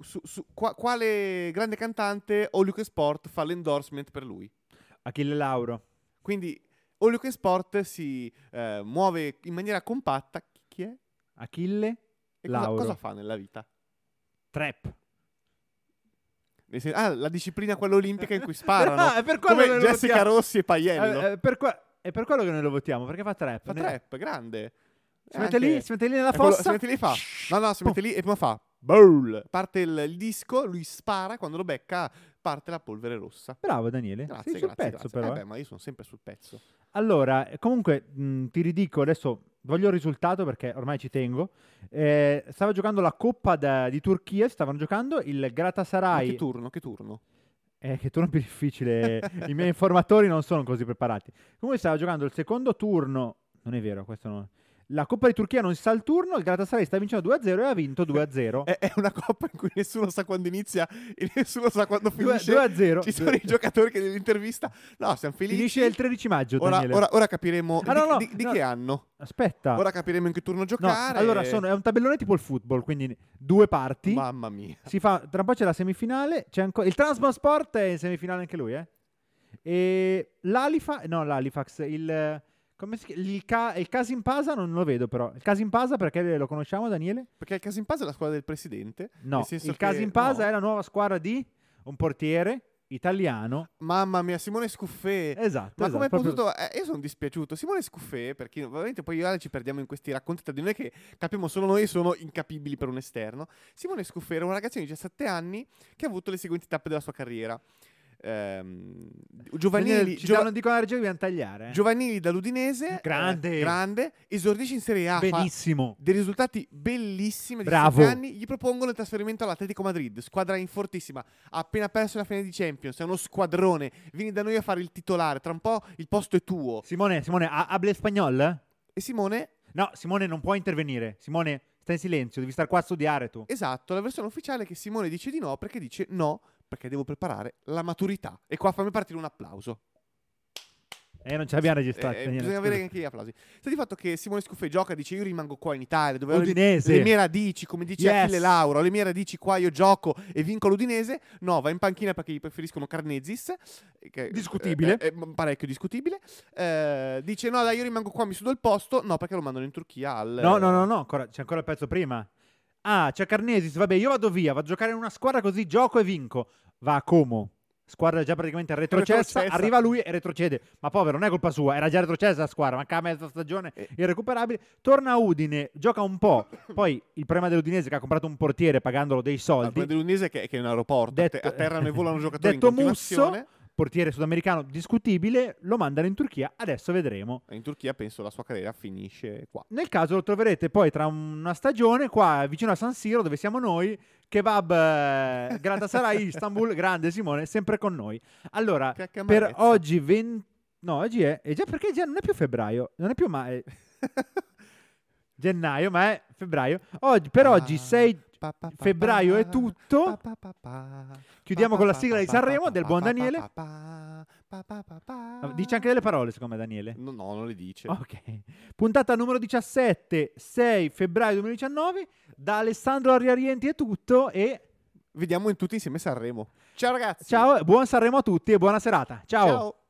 Su, su- qua- quale grande cantante Can Sport fa l'endorsement per lui?
Achille Lauro.
Quindi Can Sport si eh, muove in maniera compatta. Chi- è?
Achille
E cosa,
Lauro.
cosa fa nella vita?
Trap.
Ah, la disciplina quella olimpica in cui sparano. [laughs]
Ah, è per quello
come
che
Jessica
votiamo.
Rossi e Paiello.
Eh, eh, per que- è per quello che noi lo votiamo, perché fa trap.
fa
Ne-
trap, grande.
Si mette,
Anche-
lì, si mette lì nella
È quello-
fossa.
si mette lì e fa. No, no, si mette lì e prima fa. Bowl. Parte il, il disco, lui spara, quando lo becca parte la polvere rossa.
Bravo Daniele.
Grazie,
Sei sul
grazie,
pezzo
grazie.
però.
Eh
eh.
beh, ma io sono sempre sul pezzo.
Allora, eh, comunque mh, ti ridico adesso, voglio il risultato perché ormai ci tengo. Eh, stava giocando la Coppa da- di Turchia, stavano giocando il
Ma
Galatasaray.
che turno, che turno.
Eh, che turno più difficile. I miei informatori non sono così preparati. Comunque stava giocando il secondo turno. Non è vero, questo no. La Coppa di Turchia non si sa il turno, il Galatasaray sta vincendo 2-0 e ha vinto 2-0. [laughs]
È, è una coppa in cui nessuno sa quando inizia e nessuno sa quando finisce.
2-0.
Ci sono i giocatori che nell'intervista. No, siamo felici.
Finisce il 13 maggio,
Ora, ora- ora capiremo
Ah,
di,
no, no,
di- di
no.
che anno.
Aspetta.
Ora capiremo in che turno
No,
giocare.
allora sono- è un tabellone tipo il football, quindi due parti.
Mamma mia.
Si fa, tra un po' c'è la semifinale, c'è ancora il Transman Sport è in semifinale anche lui, eh. E l'Alifax, no, l'Halifax, il come si chiama? Il, Ca- il Casimpasa non lo vedo però. Il Casimpasa perché lo conosciamo Daniele?
Perché il Casimpasa è la squadra del presidente.
No, il Casimpasa
no.
è la nuova squadra di un portiere italiano.
Mamma mia, Simone Scuffè.
Esatto.
Ma
esatto,
come è
proprio-
potuto? eh, io sono dispiaciuto. Simone Scuffè, perché veramente poi io e ci perdiamo in questi racconti tra di noi che capiamo solo noi e sono incapibili per un esterno. Simone Scuffè era un ragazzino di 17 anni che ha avuto le seguenti tappe della sua carriera. Ehm, giovanili, giova-
danno dicono la regia dobbiamo tagliare. eh.
giovanili dall'Udinese.
Grande.
eh, grande. Esordisce in Serie A.
Benissimo.
dei risultati bellissimi
Bravo.
17 anni. Gli propongono il trasferimento all'Atletico Madrid, squadra in fortissima. Ha appena perso la finale di Champions. È uno squadrone. Vieni da noi a fare il titolare. Tra un po' il posto è tuo.
Simone, Simone, ha- habla spagnol?
E Simone,
No, Simone non può intervenire. Simone, stai in silenzio, devi stare qua a studiare tu.
esatto, la versione ufficiale è che Simone dice di no perché dice no perché devo preparare la maturità. E qua fammi partire un applauso.
Eh, non ce l'abbiamo registrato.
Eh,
Daniele,
bisogna avere anche gli applausi. Sta di fatto che Simone Scuffè gioca, dice io rimango qua in Italia dove ho le,
Udinese.
le mie radici, come dice
Yes.
Achille Lauro, le mie radici qua io gioco e vinco l'Udinese. No, va in panchina perché gli preferiscono Carnezis. Che,
Discutibile.
eh, È, parecchio discutibile. Eh, dice no dai io rimango qua, mi sudo il posto. No perché lo mandano in Turchia al...
No, no, no, no, ancora- c'è ancora il pezzo prima. Ah, c'è Carnesis, vabbè, io vado via, vado a giocare in una squadra così gioco e vinco. Va a Como. Squadra già praticamente retrocessa,
Retrocessa.
arriva lui e retrocede. Ma povero, non è colpa sua, era già retrocessa la squadra, mancava mezza stagione,
Eh.
irrecuperabile. Torna a Udine, gioca un po'. [coughs] Poi il problema dell'Udinese che ha comprato un portiere pagandolo dei
Il
soldi.
problema dell'Udinese che, che è un aeroporto.
Detto-
atterrano e volano giocatori
Detto
in.
Musso, portiere sudamericano discutibile, lo mandano in Turchia, adesso vedremo.
In Turchia penso la sua carriera finisce qua.
Nel caso lo troverete poi tra una stagione qua vicino a San Siro dove siamo noi, kebab eh, Galatasaray [laughs] Istanbul, grande Simone, sempre con noi. Allora, per oggi 20 No, oggi è, è già perché già non è più febbraio, non è più mai [laughs] gennaio, ma è febbraio. Oggi, per oggi 6 febbraio è tutto. Chiudiamo con la sigla di Sanremo del buon Daniele. Dice anche delle parole, secondo me, Daniele.
No, no, non le dice.
Ok. Puntata numero 17, 6 febbraio 2019. Da Alessandro Ariarienti è tutto e
Vediamo in tutti insieme Sanremo. Ciao ragazzi.
ciao, buon Sanremo a tutti e buona serata. Ciao.
Ciao.